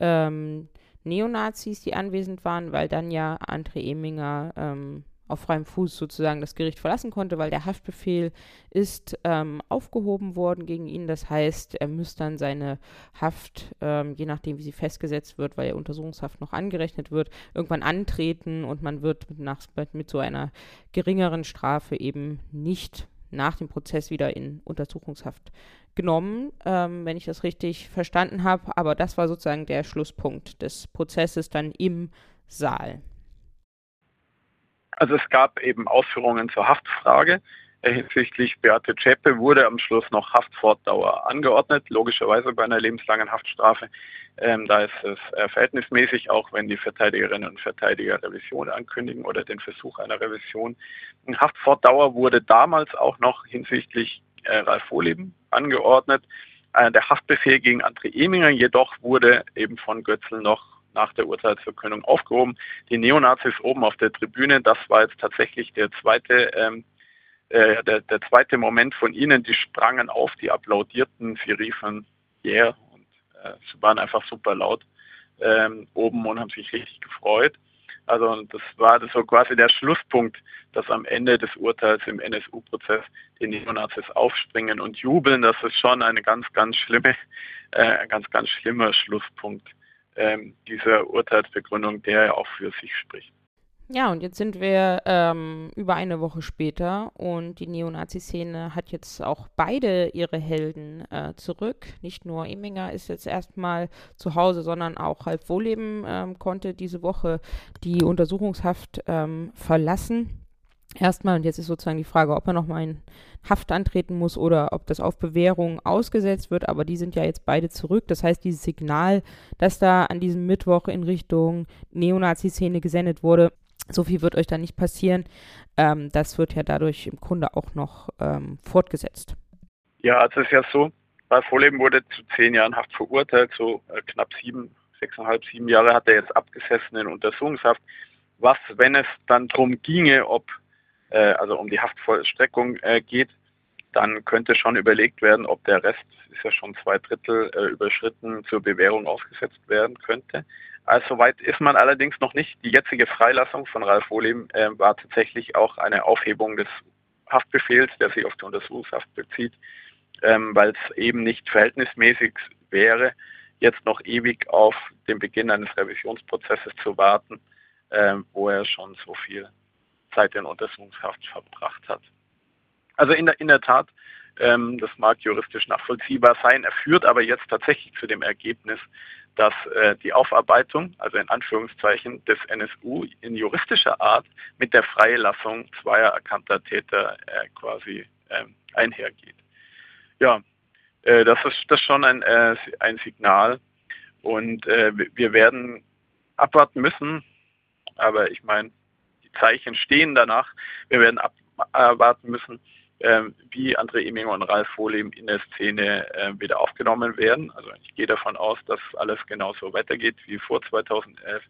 ähm, Neonazis, die anwesend waren, weil dann ja André Eminger ähm, auf freiem Fuß sozusagen das Gericht verlassen konnte, weil der Haftbefehl ist ähm, aufgehoben worden gegen ihn. Das heißt, er müsste dann seine Haft, ähm, je nachdem wie sie festgesetzt wird, weil ja Untersuchungshaft noch angerechnet wird, irgendwann antreten und man wird mit, nach, mit so einer geringeren Strafe eben nicht nach dem Prozess wieder in Untersuchungshaft genommen, ähm, wenn ich das richtig verstanden habe. Aber das war sozusagen der Schlusspunkt des Prozesses dann im Saal. Also es gab eben Ausführungen zur Haftfrage. Hinsichtlich Beate Zschäpe wurde am Schluss noch Haftfortdauer angeordnet, logischerweise bei einer lebenslangen Haftstrafe. Ähm, da ist es äh, verhältnismäßig, auch wenn die Verteidigerinnen und Verteidiger Revision ankündigen oder den Versuch einer Revision. Haftfortdauer wurde damals auch noch hinsichtlich äh, Ralf Vorleben angeordnet. Äh, der Haftbefehl gegen André Eminger jedoch wurde eben von Götzl noch nach der Urteilsverkündung aufgehoben. Die Neonazis oben auf der Tribüne, das war jetzt tatsächlich der zweite, ähm, äh, der, der, zweite Moment von ihnen. Die sprangen auf, die applaudierten, sie riefen Yeah und äh, sie waren einfach super laut ähm, oben und haben sich richtig gefreut. Also das war das so quasi der Schlusspunkt, dass am Ende des Urteils im NSU-Prozess die Neonazis aufspringen und jubeln. Das ist schon eine ganz, ganz schlimme, äh, ganz, ganz schlimmer Schlusspunkt ähm, dieser Urteilsbegründung, der ja auch für sich spricht. Ja, und jetzt sind wir ähm, über eine Woche später und die Neonazi-Szene hat jetzt auch beide ihre Helden äh, zurück. Nicht nur Eminger ist jetzt erstmal zu Hause, sondern auch Halb Wohleben ähm, konnte diese Woche die Untersuchungshaft ähm, verlassen erstmal, und jetzt ist sozusagen die Frage, ob er nochmal in Haft antreten muss oder ob das auf Bewährung ausgesetzt wird, aber die sind ja jetzt beide zurück. Das heißt, dieses Signal, das da an diesem Mittwoch in Richtung Neonazi-Szene gesendet wurde, so viel wird euch da nicht passieren. Ähm, das wird ja dadurch im Grunde auch noch ähm, fortgesetzt. Ja, also es ist ja so, Ralf Vorleben wurde zu zehn Jahren Haft verurteilt, so äh, knapp sieben, sechseinhalb, sieben Jahre hat er jetzt abgesessen in Untersuchungshaft. Was, wenn es dann darum ginge, ob äh, also um die Haftvollstreckung äh, geht, dann könnte schon überlegt werden, ob der Rest, ist ja schon zwei Drittel äh, überschritten, zur Bewährung ausgesetzt werden könnte. Also soweit ist man allerdings noch nicht. Die jetzige Freilassung von Ralf Wohlem äh, war tatsächlich auch eine Aufhebung des Haftbefehls, der sich auf die Untersuchungshaft bezieht, ähm, weil es eben nicht verhältnismäßig wäre, jetzt noch ewig auf den Beginn eines Revisionsprozesses zu warten, äh, wo er schon so viel Zeit in Untersuchungshaft verbracht hat. Also in der, in der Tat, ähm, das mag juristisch nachvollziehbar sein. Er führt aber jetzt tatsächlich zu dem Ergebnis, dass äh, die Aufarbeitung, also in Anführungszeichen, des NSU in juristischer Art mit der Freilassung zweier erkannter Täter äh, quasi äh, einhergeht. Ja, äh, das ist das schon ein, äh, ein Signal und äh, wir werden abwarten müssen, aber ich meine, die Zeichen stehen danach. Wir werden abwarten müssen, wie André Eminger und Ralf Vohleben in der Szene äh, wieder aufgenommen werden. Also ich gehe davon aus, dass alles genauso weitergeht wie vor 2011.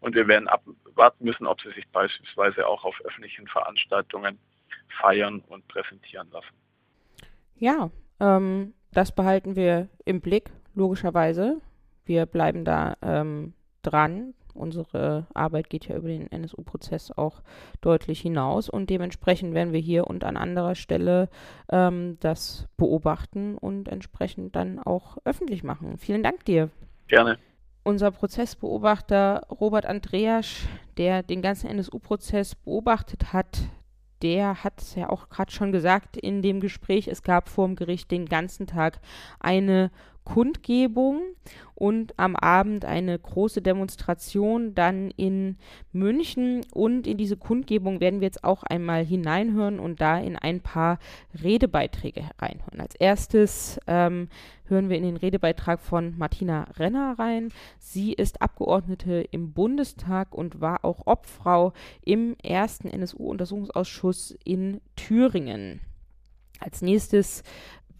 Und wir werden abwarten müssen, ob sie sich beispielsweise auch auf öffentlichen Veranstaltungen feiern und präsentieren lassen. Ja, ähm, das behalten wir im Blick, logischerweise. Wir bleiben da ähm, dran unsere Arbeit geht ja über den NSU-Prozess auch deutlich hinaus und dementsprechend werden wir hier und an anderer Stelle ähm, das beobachten und entsprechend dann auch öffentlich machen. Vielen Dank dir. Gerne. Unser Prozessbeobachter Robert Andreasch, der den ganzen NSU-Prozess beobachtet hat, der hat es ja auch gerade schon gesagt in dem Gespräch, es gab vor dem Gericht den ganzen Tag eine Kundgebung und am Abend eine große Demonstration dann in München. Und in diese Kundgebung werden wir jetzt auch einmal hineinhören und da in ein paar Redebeiträge reinhören. Als erstes ähm, hören wir in den Redebeitrag von Martina Renner rein. Sie ist Abgeordnete im Bundestag und war auch Obfrau im ersten NSU-Untersuchungsausschuss in Thüringen. Als nächstes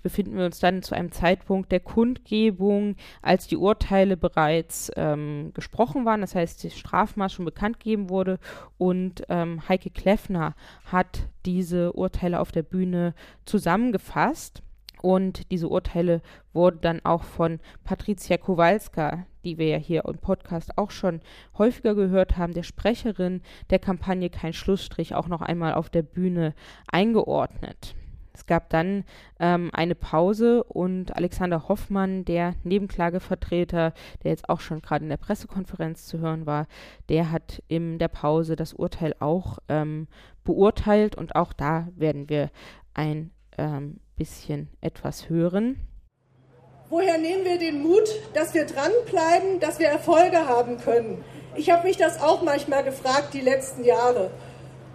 befinden wir uns dann zu einem Zeitpunkt der Kundgebung, als die Urteile bereits ähm, gesprochen waren, das heißt, das Strafmaß schon bekannt gegeben wurde und ähm, Heike Kleffner hat diese Urteile auf der Bühne zusammengefasst. Und diese Urteile wurden dann auch von Patricia Kowalska, die wir ja hier im Podcast auch schon häufiger gehört haben, der Sprecherin der Kampagne Kein Schlussstrich, auch noch einmal auf der Bühne eingeordnet. Es gab dann ähm, eine Pause und Alexander Hoffmann, der Nebenklagevertreter, der jetzt auch schon gerade in der Pressekonferenz zu hören war, der hat in der Pause das Urteil auch ähm, beurteilt und auch da werden wir ein ähm, bisschen etwas hören. Woher nehmen wir den Mut, dass wir dranbleiben, dass wir Erfolge haben können? Ich habe mich das auch manchmal gefragt die letzten Jahre.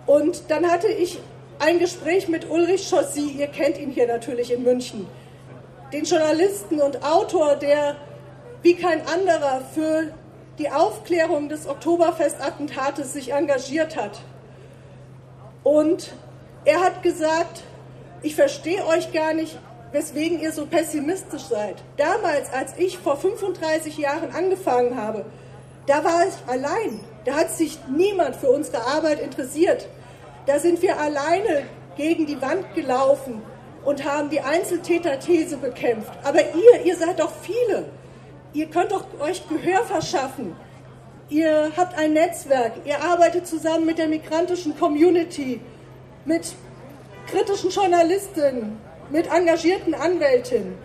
Und dann hatte ich ein Gespräch mit Ulrich Chaussy, ihr kennt ihn hier natürlich in München, den Journalisten und Autor, der wie kein anderer für die Aufklärung des Oktoberfestattentates sich engagiert hat. Und er hat gesagt, ich verstehe euch gar nicht, weswegen ihr so pessimistisch seid. Damals, als ich vor 35 Jahren angefangen habe, da war ich allein. Da hat sich niemand für unsere Arbeit interessiert. Da sind wir alleine gegen die Wand gelaufen und haben die Einzeltäterthese bekämpft. Aber ihr, ihr seid doch viele. Ihr könnt doch euch Gehör verschaffen. Ihr habt ein Netzwerk. Ihr arbeitet zusammen mit der migrantischen Community, mit kritischen Journalistinnen, mit engagierten Anwältinnen.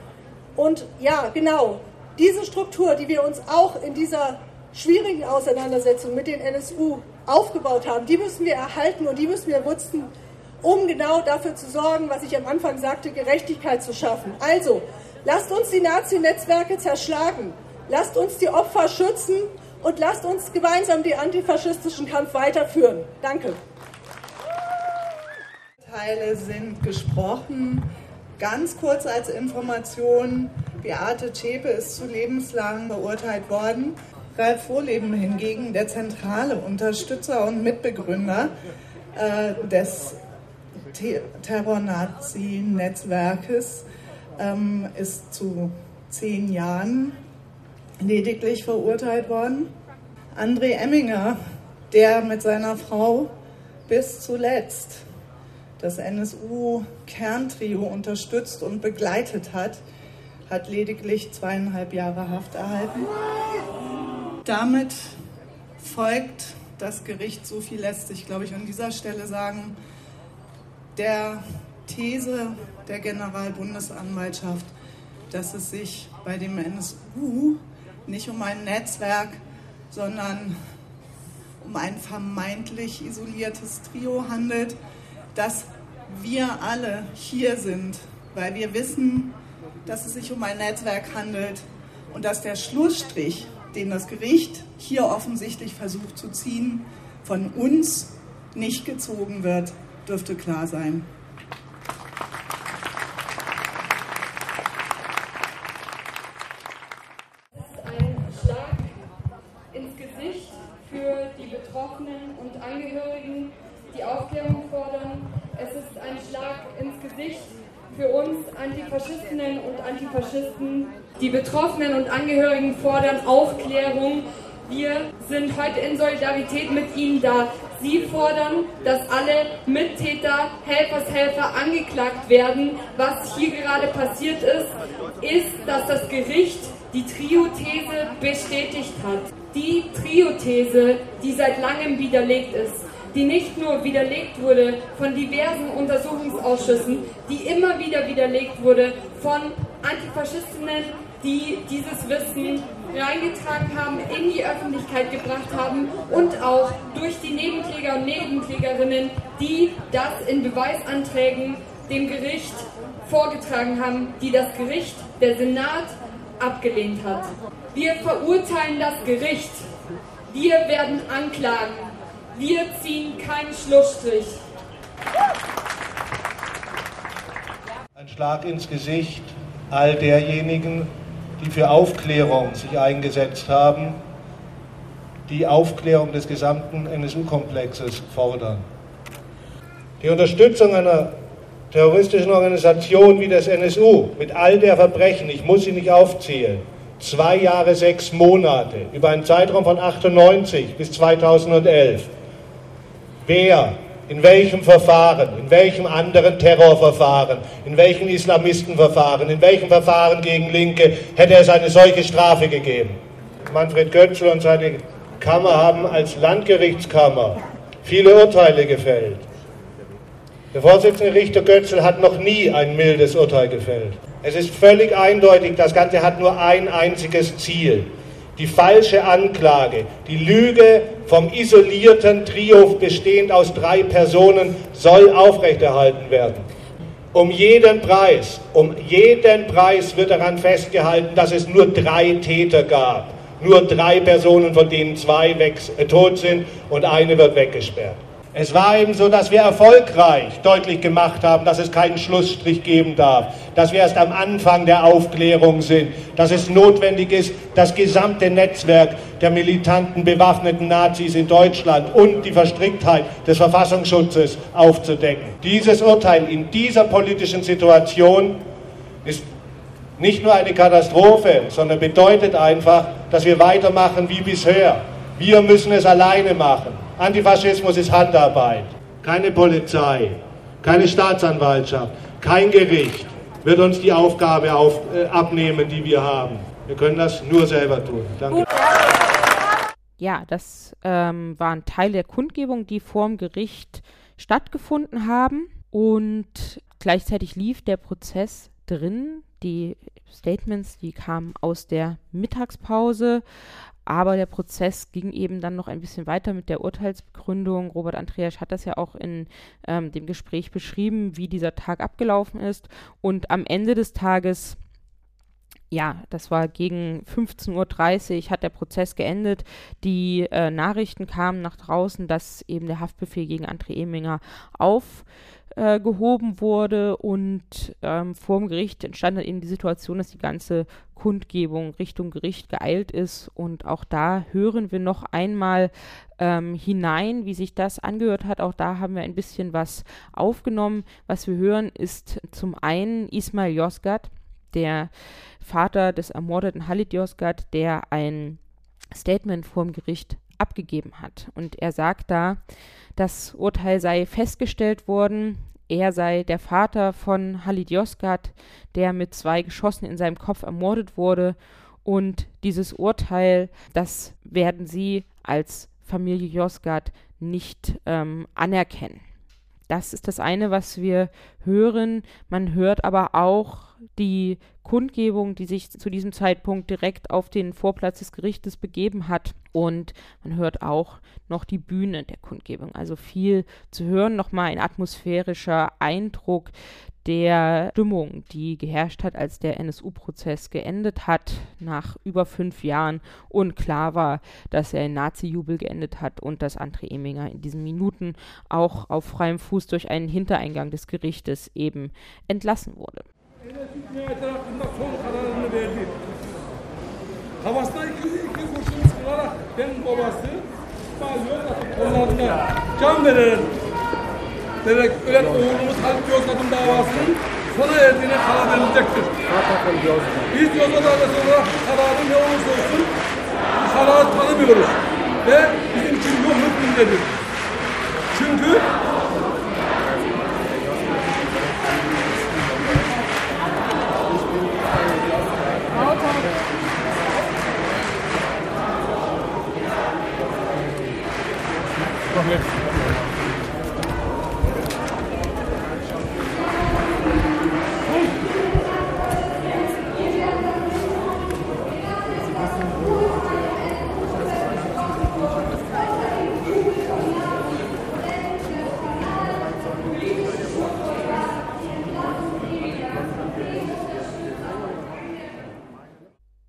Und ja, genau, diese Struktur, die wir uns auch in dieser schwierigen Auseinandersetzung mit den NSU aufgebaut haben, die müssen wir erhalten und die müssen wir nutzen, um genau dafür zu sorgen, was ich am Anfang sagte, Gerechtigkeit zu schaffen. Also, lasst uns die Nazi-Netzwerke zerschlagen, lasst uns die Opfer schützen und lasst uns gemeinsam den antifaschistischen Kampf weiterführen. Danke. Teile sind gesprochen. Ganz kurz als Information, Beate Zschäpe ist zu lebenslang verurteilt worden. Ralf Vorleben hingegen, der zentrale Unterstützer und Mitbegründer äh, des Terror-Nazi-Netzwerkes, ähm, ist zu zehn Jahren lediglich verurteilt worden. André Emminger, der mit seiner Frau bis zuletzt das NSU-Kerntrio unterstützt und begleitet hat, hat lediglich zweieinhalb Jahre Haft erhalten. Damit folgt das Gericht, so viel lässt. Sich, glaube ich, an dieser Stelle sagen, der These der Generalbundesanwaltschaft, dass es sich bei dem NSU nicht um ein Netzwerk, sondern um ein vermeintlich isoliertes Trio handelt, dass wir alle hier sind, weil wir wissen, dass es sich um ein Netzwerk handelt und dass der Schlussstrich, den das Gericht hier offensichtlich versucht zu ziehen, von uns nicht gezogen wird, dürfte klar sein. Betroffenen und Angehörigen, die Aufklärung fordern. Es ist ein Schlag ins Gesicht für uns Antifaschistinnen und Antifaschisten. Die Betroffenen und Angehörigen fordern Aufklärung. Wir sind heute in Solidarität mit ihnen da. Sie fordern, dass alle Mittäter, Helfershelfer angeklagt werden. Was hier gerade passiert ist, ist, dass das Gericht die Trio-These bestätigt hat die Trio-These, die seit langem widerlegt ist, die nicht nur widerlegt wurde von diversen Untersuchungsausschüssen, die immer wieder widerlegt wurde von Antifaschistinnen, die dieses Wissen reingetragen haben, in die Öffentlichkeit gebracht haben und auch durch die Nebenkläger und Nebenklägerinnen, die das in Beweisanträgen dem Gericht vorgetragen haben, die das Gericht, der Senat abgelehnt hat. Wir verurteilen das Gericht. Wir werden anklagen. Wir ziehen keinen Schlussstrich. Ein Schlag ins Gesicht all derjenigen, die für Aufklärung sich eingesetzt haben, die Aufklärung des gesamten NSU-Komplexes fordern. Die Unterstützung einer terroristischen Organisation wie das NSU mit all der Verbrechen, ich muss sie nicht aufzählen, zwei Jahre, sechs Monate, über einen Zeitraum von 98 bis 2011. Wer, in welchem Verfahren, in welchem anderen Terrorverfahren, in welchem Islamistenverfahren, in welchem Verfahren gegen Linke hätte es eine solche Strafe gegeben? Manfred Götzl und seine Kammer haben als Landgerichtskammer viele Urteile gefällt. Der Vorsitzende Richter Götzl hat noch nie ein mildes Urteil gefällt. Es ist völlig eindeutig, das Ganze hat nur ein einziges Ziel. Die falsche Anklage, die Lüge vom isolierten Trio bestehend aus drei Personen soll aufrechterhalten werden. Um jeden Preis, um jeden Preis wird daran festgehalten, dass es nur drei Täter gab. Nur drei Personen, von denen zwei weg, äh, tot sind und eine wird weggesperrt. Es war eben so, dass wir erfolgreich deutlich gemacht haben, dass es keinen Schlussstrich geben darf, dass wir erst am Anfang der Aufklärung sind, dass es notwendig ist, das gesamte Netzwerk der militanten bewaffneten Nazis in Deutschland und die Verstricktheit des Verfassungsschutzes aufzudecken. Dieses Urteil in dieser politischen Situation ist nicht nur eine Katastrophe, sondern bedeutet einfach, dass wir weitermachen wie bisher. Wir müssen es alleine machen. Antifaschismus ist Handarbeit. Keine Polizei, keine Staatsanwaltschaft, kein Gericht wird uns die Aufgabe auf, äh, abnehmen, die wir haben. Wir können das nur selber tun. Danke. Ja, das ähm, waren Teile der Kundgebung, die vorm Gericht stattgefunden haben. Und gleichzeitig lief der Prozess drin. Die Statements, die kamen aus der Mittagspause. Aber der Prozess ging eben dann noch ein bisschen weiter mit der Urteilsbegründung. Robert Andreas hat das ja auch in ähm, dem Gespräch beschrieben, wie dieser Tag abgelaufen ist. Und am Ende des Tages, ja, das war gegen 15.30 Uhr, hat der Prozess geendet. Die äh, Nachrichten kamen nach draußen, dass eben der Haftbefehl gegen André Eminger auf äh, gehoben wurde und ähm, vor dem Gericht entstand dann eben die Situation, dass die ganze Kundgebung Richtung Gericht geeilt ist und auch da hören wir noch einmal ähm, hinein, wie sich das angehört hat. Auch da haben wir ein bisschen was aufgenommen. Was wir hören ist zum einen Ismail Yozgat, der Vater des ermordeten Halid Yozgat, der ein Statement vor dem Gericht abgegeben hat. Und er sagt da, das Urteil sei festgestellt worden, er sei der Vater von Halid Yozgat, der mit zwei Geschossen in seinem Kopf ermordet wurde. Und dieses Urteil, das werden sie als Familie Yozgat nicht ähm, anerkennen. Das ist das eine, was wir hören. Man hört aber auch die Kundgebung, die sich zu diesem Zeitpunkt direkt auf den Vorplatz des Gerichtes begeben hat. Und man hört auch noch die Bühne der Kundgebung. Also viel zu hören, nochmal ein atmosphärischer Eindruck der Stimmung, die geherrscht hat, als der NSU-Prozess geendet hat, nach über fünf Jahren und klar war, dass er in Nazi-Jubel geendet hat und dass André Eminger in diesen Minuten auch auf freiem Fuß durch einen Hintereingang des Gerichtes eben entlassen wurde. Kafasına iki, iki kurşun sıkılarak ben babası kollarına can verelim vererek ölen oğlumuz Haluk Yozgat'ın davasının sona erdiğine karar verilecektir. Biz Yozgat ailesi olarak kararın ne olursa olsun bu kararı tanımıyoruz. Ve bizim için yok hükmündedir. Çünkü Problem.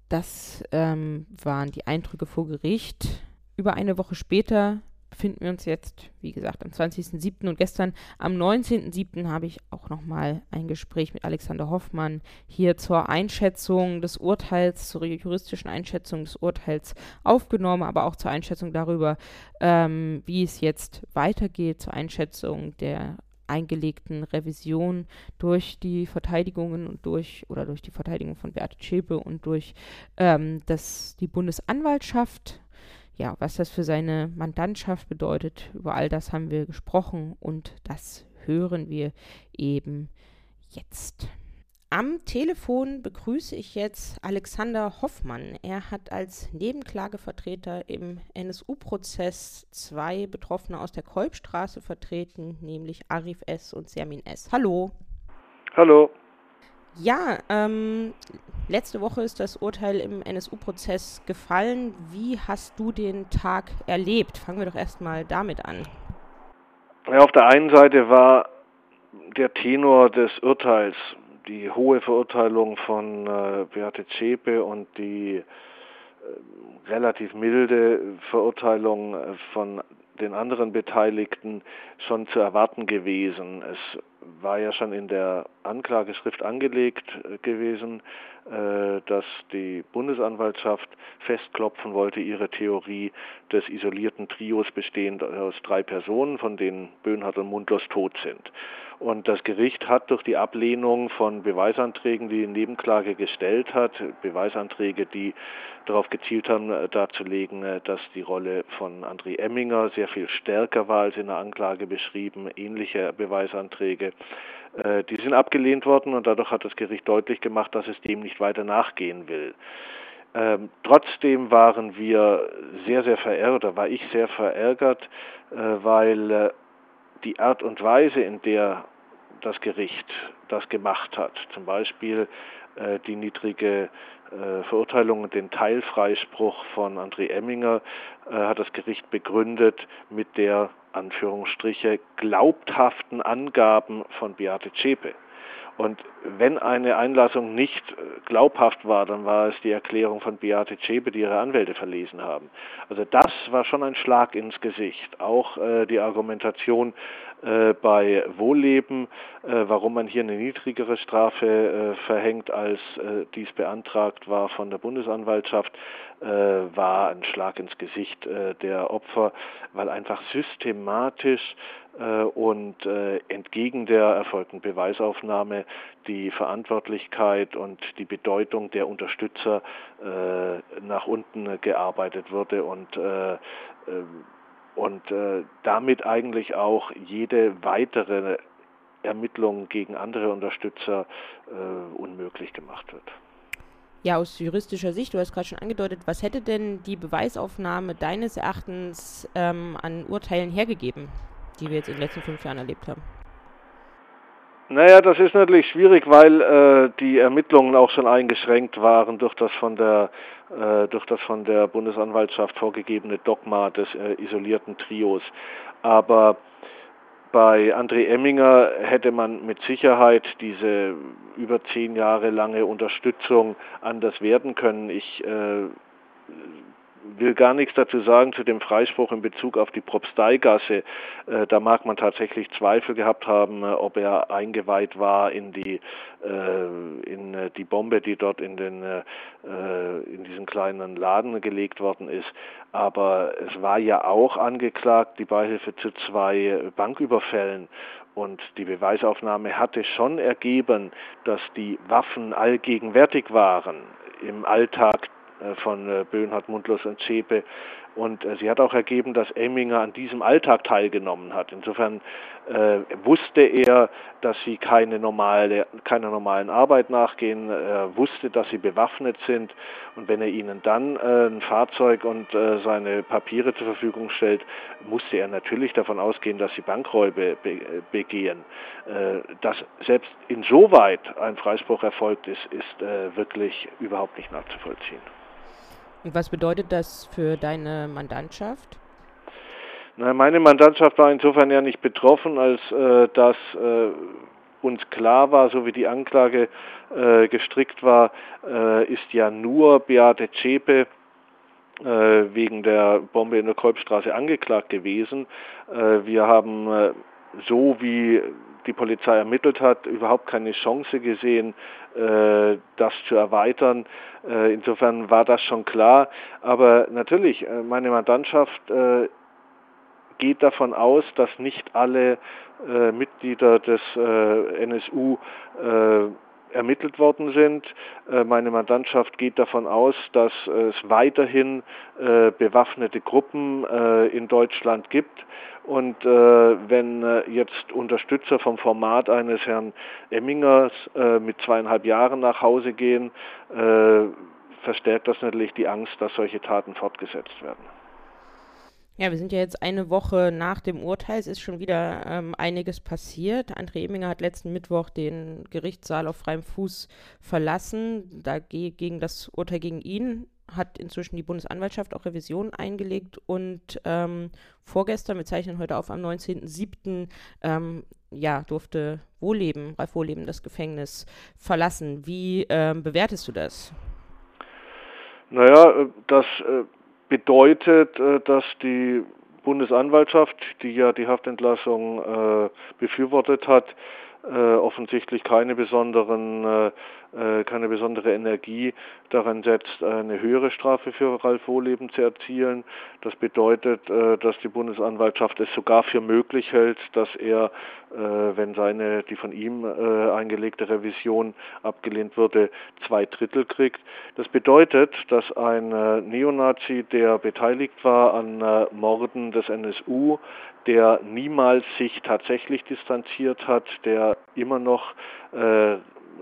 Das ähm, waren die Eindrücke vor Gericht. Über eine Woche später befinden wir uns jetzt, wie gesagt, am 20.07. und gestern am 19.07. habe ich auch nochmal ein Gespräch mit Alexander Hoffmann hier zur Einschätzung des Urteils, zur juristischen Einschätzung des Urteils aufgenommen, aber auch zur Einschätzung darüber, ähm, wie es jetzt weitergeht, zur Einschätzung der eingelegten Revision durch die Verteidigungen und durch oder durch die Verteidigung von Beate Zschäpe und durch ähm, das, die Bundesanwaltschaft. Ja, was das für seine Mandantschaft bedeutet, über all das haben wir gesprochen und das hören wir eben jetzt. Am Telefon begrüße ich jetzt Alexander Hoffmann. Er hat als Nebenklagevertreter im NSU-Prozess zwei Betroffene aus der Kolbstraße vertreten, nämlich Arif S. und Sermin S. Hallo. Hallo. Ja, ähm, letzte Woche ist das Urteil im NSU-Prozess gefallen. Wie hast du den Tag erlebt? Fangen wir doch erstmal damit an. Ja, auf der einen Seite war der Tenor des Urteils die hohe Verurteilung von äh, Beate Zschäpe und die äh, relativ milde Verurteilung äh, von den anderen Beteiligten schon zu erwarten gewesen. Es war ja schon in der Anklageschrift angelegt äh, gewesen, äh, dass die Bundesanwaltschaft festklopfen wollte, ihre Theorie des isolierten Trios bestehend aus drei Personen, von denen Böhnhardt und Mundlos tot sind. Und das Gericht hat durch die Ablehnung von Beweisanträgen, die die Nebenklage gestellt hat, Beweisanträge, die darauf gezielt haben, äh, darzulegen, äh, dass die Rolle von André Emminger sehr viel stärker war als in der Anklage beschrieben, ähnliche Beweisanträge, äh, die sind abgelehnt worden und dadurch hat das Gericht deutlich gemacht, dass es dem nicht weiter nachgehen will. Ähm, trotzdem waren wir sehr, sehr verärgert, war ich sehr verärgert, äh, weil äh, die Art und Weise, in der das Gericht das gemacht hat. Zum Beispiel äh, die niedrige äh, Verurteilung und den Teilfreispruch von André Emminger äh, hat das Gericht begründet mit der Anführungsstriche glaubhaften Angaben von Beate Zschäpe. Und wenn eine Einlassung nicht äh, glaubhaft war, dann war es die Erklärung von Beate Zschäpe, die ihre Anwälte verlesen haben. Also das war schon ein Schlag ins Gesicht. Auch äh, die Argumentation äh, bei Wohlleben, äh, warum man hier eine niedrigere Strafe äh, verhängt, als äh, dies beantragt war von der Bundesanwaltschaft, war ein Schlag ins Gesicht der Opfer, weil einfach systematisch und äh, entgegen der erfolgten Beweisaufnahme die Verantwortlichkeit und die Bedeutung der Unterstützer äh, nach unten gearbeitet wurde und und damit eigentlich auch jede weitere Ermittlung gegen andere Unterstützer unmöglich gemacht wird. Ja, aus juristischer Sicht, du hast gerade schon angedeutet, was hätte denn die Beweisaufnahme deines Erachtens ähm, an Urteilen hergegeben? Die wir jetzt in den letzten fünf Jahren erlebt haben? Naja, das ist natürlich schwierig, weil äh, die Ermittlungen auch schon eingeschränkt waren durch das von der äh, durch das von der Bundesanwaltschaft vorgegebene Dogma des äh, isolierten Trios. Aber bei André Emminger hätte man mit Sicherheit diese über zehn Jahre lange Unterstützung anders werden können. Ich äh, will gar nichts dazu sagen zu dem Freispruch in Bezug auf die Propsteigasse. Äh, da mag man tatsächlich Zweifel gehabt haben, äh, ob er eingeweiht war in die äh, in äh, die Bombe, die dort in den äh, in diesen kleinen Laden gelegt worden ist. Aber es war ja auch angeklagt die Beihilfe zu zwei Banküberfällen und die Beweisaufnahme hatte schon ergeben, dass die Waffen allgegenwärtig waren im Alltag äh, von äh, Böhnhardt, Mundlos und Zschäpe. Und äh, sie hat auch ergeben, dass Emminger an diesem Alltag teilgenommen hat. Insofern äh, wusste er, dass sie keine normale, keiner normalen Arbeit nachgehen, er wusste, dass sie bewaffnet sind. Und wenn er ihnen dann äh, ein Fahrzeug und äh, seine Papiere zur Verfügung stellt, musste er natürlich davon ausgehen, dass sie Bankräube be begehen. dass selbst insoweit ein Freispruch erfolgt ist, ist wirklich überhaupt nicht nachzuvollziehen. Und was bedeutet das für deine Mandantschaft? Na, meine Mandantschaft war insofern ja nicht betroffen, als äh, dass äh, uns klar war, so wie die Anklage äh, gestrickt war, äh, ist ja nur Beate Zschäpe äh, wegen der Bombe in der Kolbstraße angeklagt gewesen. Äh, wir haben so wie die Polizei ermittelt hat, überhaupt keine Chance gesehen, äh, das zu erweitern. Äh, insofern war das schon klar. Aber natürlich, äh, meine Mandantschaft äh, geht davon aus, dass nicht alle äh, Mitglieder des NSU ermittelt worden sind. Meine Mandantschaft geht davon aus, dass es weiterhin bewaffnete Gruppen in Deutschland gibt und äh, wenn äh, jetzt Unterstützer vom Format eines Herrn Emmingers äh, mit zweieinhalb Jahren nach Hause gehen, äh, verstärkt das natürlich die Angst, dass solche Taten fortgesetzt werden. Ja, wir sind ja jetzt eine Woche nach dem Urteil. Es ist schon wieder ähm, einiges passiert. André Eminger hat letzten Mittwoch den Gerichtssaal auf freiem Fuß verlassen. Da gegen das Urteil gegen ihn hat inzwischen die Bundesanwaltschaft auch Revision eingelegt und ähm, vorgestern, wir zeichnen heute auf, am 19.07. Ähm, ja, durfte Wohleben, Ralf Wohleben das Gefängnis verlassen. Wie ähm, bewertest du das? Naja, äh, das äh, bedeutet, äh, dass die Bundesanwaltschaft, die ja die Haftentlassung befürwortet hat, offensichtlich keine besonderen äh, keine besondere Energie daran setzt, eine höhere Strafe für Ralf Wohleben zu erzielen. Das bedeutet, äh, dass die Bundesanwaltschaft es sogar für möglich hält, dass er, äh, wenn seine, die von ihm eingelegte Revision abgelehnt würde, zwei Drittel kriegt. Das bedeutet, dass ein Neonazi, der beteiligt war an Morden des NSU, der niemals sich tatsächlich distanziert hat, der immer noch äh,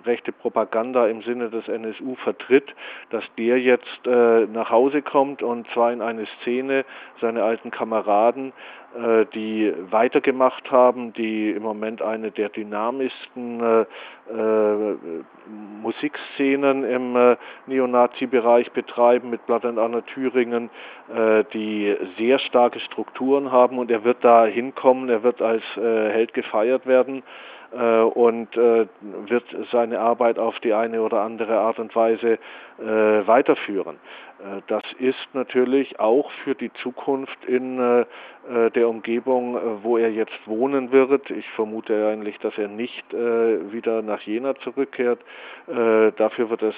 rechte Propaganda im Sinne des NSU vertritt, dass der jetzt äh, nach Hause kommt und zwar in eine Szene, seine alten Kameraden, äh, die weitergemacht haben, die im Moment eine der dynamischsten äh, äh Musikszenen im äh, Neonazi-Bereich betreiben mit Blood and Honor Thüringen, äh, die sehr starke Strukturen haben und er wird da hinkommen, er wird als Held gefeiert werden. Äh, und äh, wird seine Arbeit auf die eine oder andere Art und Weise äh, weiterführen. Das ist natürlich auch für die Zukunft in der Umgebung, wo er jetzt wohnen wird. Ich vermute eigentlich, dass er nicht wieder nach Jena zurückkehrt. Dafür wird es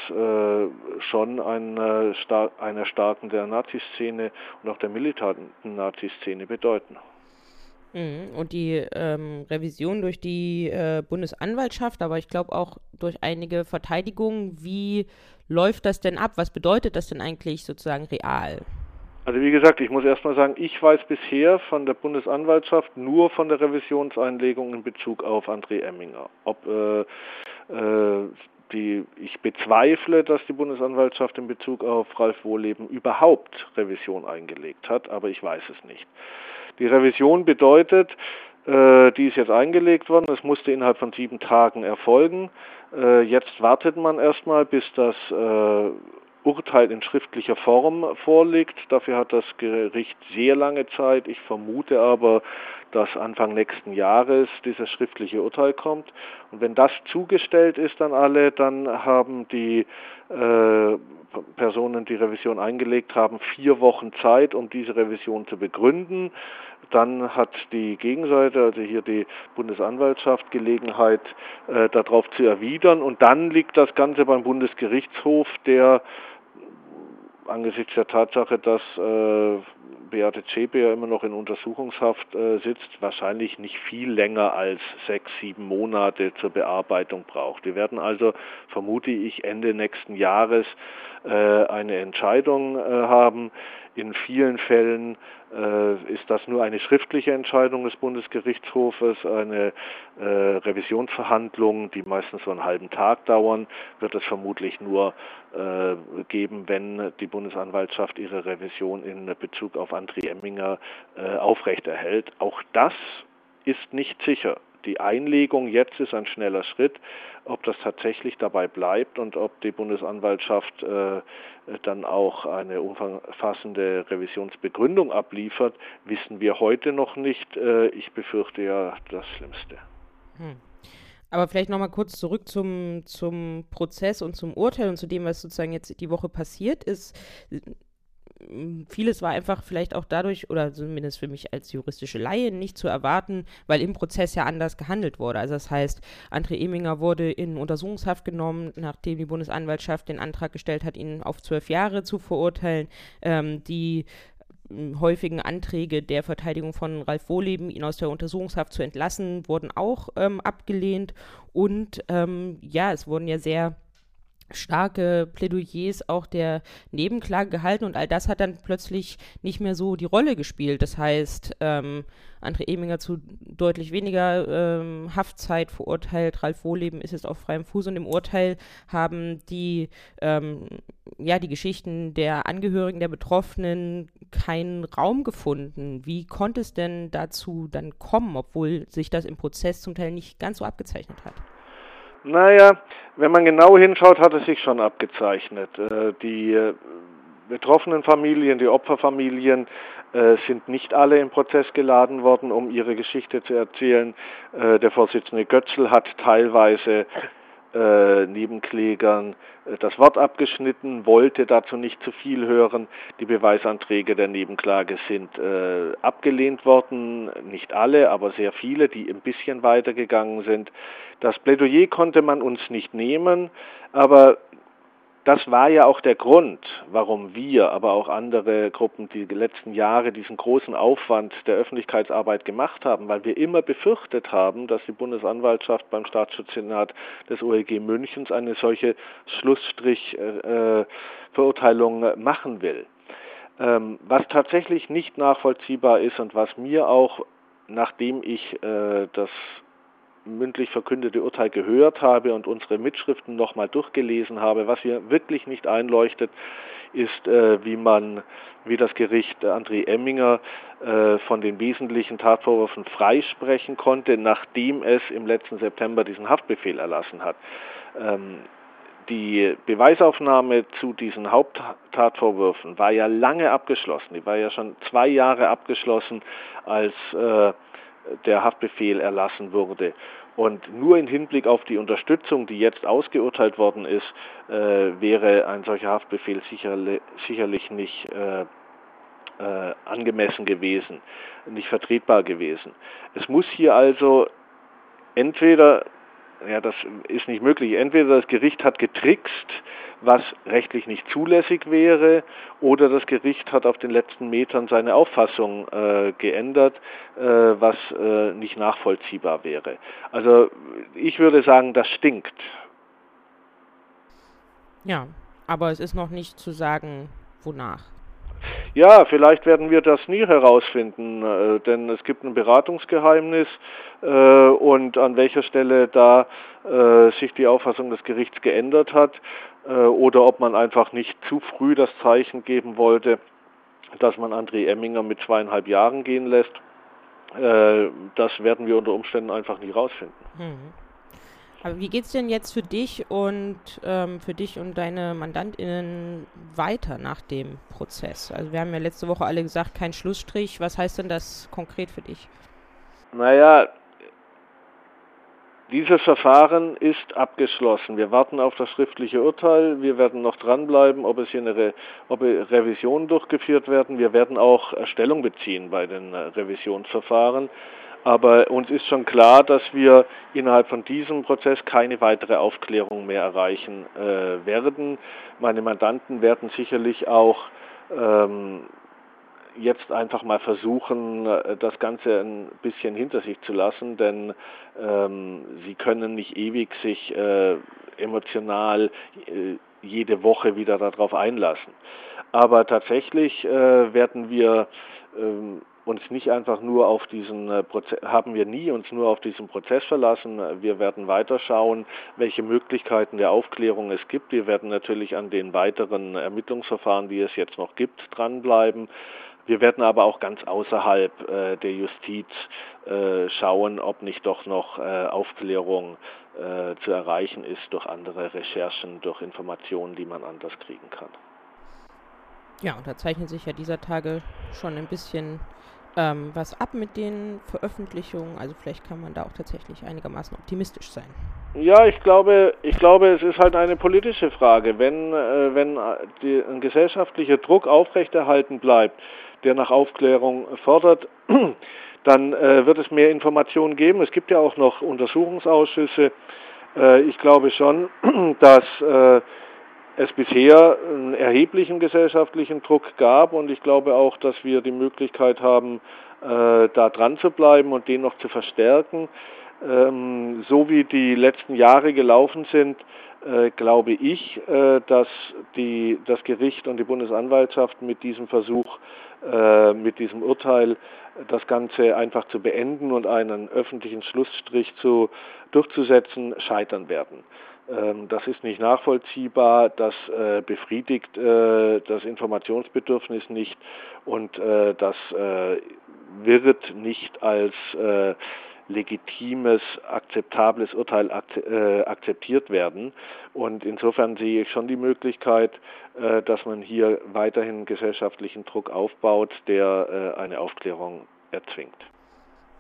schon ein, einer Starken der Naziszene und auch der militanten Naziszene bedeuten. Mhm. Und die ähm, Revision durch die äh, Bundesanwaltschaft, aber ich glaube auch durch einige Verteidigungen, wie läuft das denn ab? Was bedeutet das denn eigentlich sozusagen real? Also wie gesagt, ich muss erstmal sagen, ich weiß bisher von der Bundesanwaltschaft nur von der Revisionseinlegung in Bezug auf André Emminger. Ob äh, äh, die, ich bezweifle, dass die Bundesanwaltschaft in Bezug auf Ralf Wohleben überhaupt Revision eingelegt hat, aber ich weiß es nicht. Die Revision bedeutet, Äh, die ist jetzt eingelegt worden. Es musste innerhalb von sieben Tagen erfolgen. Äh, jetzt wartet man erstmal, bis das äh, Urteil in schriftlicher Form vorliegt. Dafür hat das Gericht sehr lange Zeit. Ich vermute aber, dass Anfang nächsten Jahres dieses schriftliche Urteil kommt. Und wenn das zugestellt ist an alle, dann haben die äh, Personen, die Revision eingelegt haben, vier Wochen Zeit, um diese Revision zu begründen. Dann hat die Gegenseite, also hier die Bundesanwaltschaft, Gelegenheit, äh, darauf zu erwidern. Und dann liegt das Ganze beim Bundesgerichtshof, der angesichts der Tatsache, dass äh, Beate Zschäpe ja immer noch in Untersuchungshaft äh, sitzt, wahrscheinlich nicht viel länger als sechs, sieben Monate zur Bearbeitung braucht. Wir werden also, vermute ich, Ende nächsten Jahres eine Entscheidung äh, haben. In vielen Fällen äh, ist das nur eine schriftliche Entscheidung des Bundesgerichtshofes, eine äh, Revisionsverhandlung, die meistens so einen halben Tag dauern, wird es vermutlich nur äh, geben, wenn die Bundesanwaltschaft ihre Revision in Bezug auf André Emminger äh, aufrechterhält. Auch das ist nicht sicher die Einlegung jetzt ist ein schneller Schritt. Ob das tatsächlich dabei bleibt und ob die Bundesanwaltschaft äh, dann auch eine umfassende Revisionsbegründung abliefert, wissen wir heute noch nicht. Äh, ich befürchte ja das Schlimmste. Hm. Aber vielleicht nochmal kurz zurück zum, zum Prozess und zum Urteil und zu dem, was sozusagen jetzt die Woche passiert ist vieles war einfach vielleicht auch dadurch, oder zumindest für mich als juristische Laie, nicht zu erwarten, weil im Prozess ja anders gehandelt wurde. Also das heißt, André Eminger wurde in Untersuchungshaft genommen, nachdem die Bundesanwaltschaft den Antrag gestellt hat, ihn auf zwölf Jahre zu verurteilen. Ähm, die häufigen Anträge der Verteidigung von Ralf Wohleben, ihn aus der Untersuchungshaft zu entlassen, wurden auch ähm, abgelehnt. Und ähm, ja, es wurden ja sehr starke Plädoyers auch der Nebenklage gehalten und all das hat dann plötzlich nicht mehr so die Rolle gespielt. Das heißt, ähm, André Eminger zu deutlich weniger ähm, Haftzeit verurteilt, Ralf Wohleben ist jetzt auf freiem Fuß und im Urteil haben die, ähm, ja, die Geschichten der Angehörigen der Betroffenen keinen Raum gefunden. Wie konnte es denn dazu dann kommen, obwohl sich das im Prozess zum Teil nicht ganz so abgezeichnet hat? Naja, wenn man genau hinschaut, hat es sich schon abgezeichnet. Äh, die äh, betroffenen Familien, die Opferfamilien äh, sind nicht alle im Prozess geladen worden, um ihre Geschichte zu erzählen. Der Vorsitzende Götzl hat teilweise äh, Nebenklägern äh, das Wort abgeschnitten, wollte dazu nicht zu viel hören. Die Beweisanträge der Nebenklage sind äh, abgelehnt worden, nicht alle, aber sehr viele, die ein bisschen weitergegangen sind. Das Plädoyer konnte man uns nicht nehmen, aber das war ja auch der Grund, warum wir, aber auch andere Gruppen die letzten Jahre diesen großen Aufwand der Öffentlichkeitsarbeit gemacht haben, weil wir immer befürchtet haben, dass die Bundesanwaltschaft beim Staatsschutzsenat des OEG Münchens eine solche Schlussstrich-Verurteilung äh, machen will. Ähm, was tatsächlich nicht nachvollziehbar ist und was mir auch, nachdem ich äh, das mündlich verkündete Urteil gehört habe und unsere Mitschriften nochmal durchgelesen habe, was hier wirklich nicht einleuchtet, ist, äh, wie man, wie das Gericht André Emminger äh, von den wesentlichen Tatvorwürfen freisprechen konnte, nachdem es im letzten September diesen Haftbefehl erlassen hat. Ähm, die Beweisaufnahme zu diesen Haupttatvorwürfen war ja lange abgeschlossen. Die war ja schon zwei Jahre abgeschlossen, als äh, der Haftbefehl erlassen wurde. Und nur im Hinblick auf die Unterstützung, die jetzt ausgeurteilt worden ist, äh, wäre ein solcher Haftbefehl sicherlich, sicherlich nicht äh, äh, angemessen gewesen, nicht vertretbar gewesen. Es muss hier also entweder ja, das ist nicht möglich. Entweder das Gericht hat getrickst, was rechtlich nicht zulässig wäre, oder das Gericht hat auf den letzten Metern seine Auffassung äh, geändert, äh, was äh, nicht nachvollziehbar wäre. Also ich würde sagen, das stinkt. Ja, aber es ist noch nicht zu sagen, wonach. Ja, vielleicht werden wir das nie herausfinden, äh, denn es gibt ein Beratungsgeheimnis äh, und an welcher Stelle da äh, sich die Auffassung des Gerichts geändert hat äh, oder ob man einfach nicht zu früh das Zeichen geben wollte, dass man André Emminger mit zweieinhalb Jahren gehen lässt. äh, das werden wir unter Umständen einfach nie rausfinden. Mhm. Aber wie geht es denn jetzt für dich und ähm, für dich und deine MandantInnen weiter nach dem Prozess? Also wir haben ja letzte Woche alle gesagt, kein Schlussstrich. Was heißt denn das konkret für dich? Naja, dieses Verfahren ist abgeschlossen. Wir warten auf das schriftliche Urteil. Wir werden noch dranbleiben, ob es hier eine Re ob Revisionen durchgeführt werden. Wir werden auch Stellung beziehen bei den äh, Revisionsverfahren. Aber uns ist schon klar, dass wir innerhalb von diesem Prozess keine weitere Aufklärung mehr erreichen äh, werden. Meine Mandanten werden sicherlich auch ähm, jetzt einfach mal versuchen, äh, das Ganze ein bisschen hinter sich zu lassen, denn ähm, sie können nicht ewig sich äh, emotional äh, jede Woche wieder darauf einlassen. Aber tatsächlich äh, werden wir ähm, uns nicht einfach nur auf diesen äh, Prozess, haben wir nie uns nur auf diesen Prozess verlassen. Wir werden weiter schauen, welche Möglichkeiten der Aufklärung es gibt. Wir werden natürlich an den weiteren Ermittlungsverfahren, die es jetzt noch gibt, dranbleiben. Wir werden aber auch ganz außerhalb äh, der Justiz äh, schauen, ob nicht doch noch äh, Aufklärung äh, zu erreichen ist durch andere Recherchen, durch Informationen, die man anders kriegen kann. Ja, und da zeichnet sich ja dieser Tage schon ein bisschen ähm, was ab mit den Veröffentlichungen. Also vielleicht kann man da auch tatsächlich einigermaßen optimistisch sein. Ja, ich glaube, ich glaube, es ist halt eine politische Frage. Wenn, äh, wenn die, ein gesellschaftlicher Druck aufrechterhalten bleibt, der nach Aufklärung fordert, dann äh, wird es mehr Informationen geben. Es gibt ja auch noch Untersuchungsausschüsse. Äh, ich glaube schon, dass äh, es bisher einen erheblichen gesellschaftlichen Druck gab und ich glaube auch, dass wir die Möglichkeit haben, äh, da dran zu bleiben und den noch zu verstärken. Ähm, so wie die letzten Jahre gelaufen sind, äh, glaube ich, äh, dass die, das Gericht und die Bundesanwaltschaft mit diesem Versuch, äh, mit diesem Urteil das Ganze einfach zu beenden und einen öffentlichen Schlussstrich zu, durchzusetzen, scheitern werden. Ähm, das ist nicht nachvollziehbar, das äh, befriedigt äh, das Informationsbedürfnis nicht und äh, das wird nicht als legitimes, akzeptables Urteil akzeptiert werden. Und insofern sehe ich schon die Möglichkeit, dass man hier weiterhin gesellschaftlichen Druck aufbaut, der eine Aufklärung erzwingt.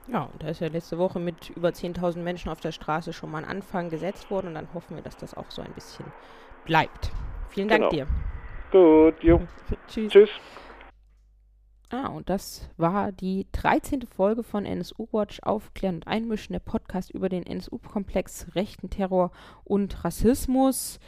Ja, und da ist ja letzte Woche mit über 10.000 Menschen auf der Straße schon mal ein Anfang gesetzt worden und dann hoffen wir, dass das auch so ein bisschen bleibt. Vielen Dank genau. dir. Gut, jo. Tschüss. Tschüss. Ah, und das war die 13. Folge von NSU Watch Aufklären und Einmischen, der Podcast über den NSU-Komplex, rechten Terror und Rassismus.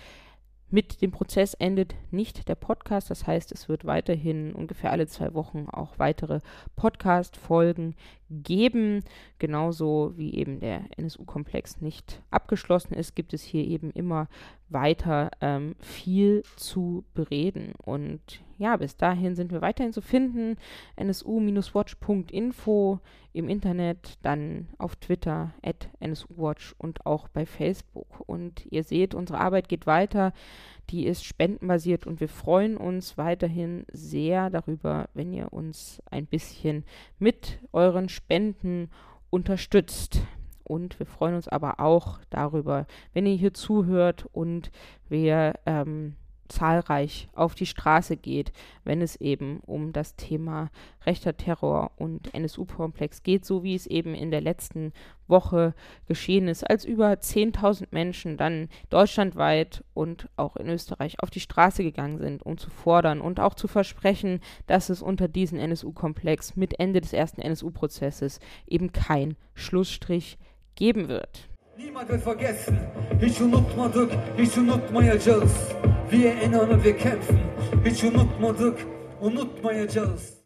Mit dem Prozess endet nicht der Podcast, das heißt, es wird weiterhin ungefähr alle zwei Wochen auch weitere Podcast-Folgen geben. Genauso wie eben der NSU-Komplex nicht abgeschlossen ist, gibt es hier eben immer weiter ähm, viel zu bereden. Und ja, bis dahin sind wir weiterhin zu finden. nsu-watch.info im Internet, dann auf Twitter at nsuwatch und auch bei Facebook. Und ihr seht, unsere Arbeit geht weiter. Die ist spendenbasiert und wir freuen uns weiterhin sehr darüber, wenn ihr uns ein bisschen mit euren Spenden unterstützt. Und wir freuen uns aber auch darüber, wenn ihr hier zuhört und wir ähm, zahlreich auf die Straße geht, wenn es eben um das Thema rechter Terror und NSU-Komplex geht, so wie es eben in der letzten Woche geschehen ist, als über 10.000 Menschen dann deutschlandweit und auch in Österreich auf die Straße gegangen sind, um zu fordern und auch zu versprechen, dass es unter diesen NSU-Komplex mit Ende des ersten NSU-Prozesses eben kein Schlussstrich geben wird. Niemand wird vergessen, hiç unutmadık, hiç unutmayacağız. Wir erinnern und wir kämpfen, hiç unutmadık, unutmayacağız.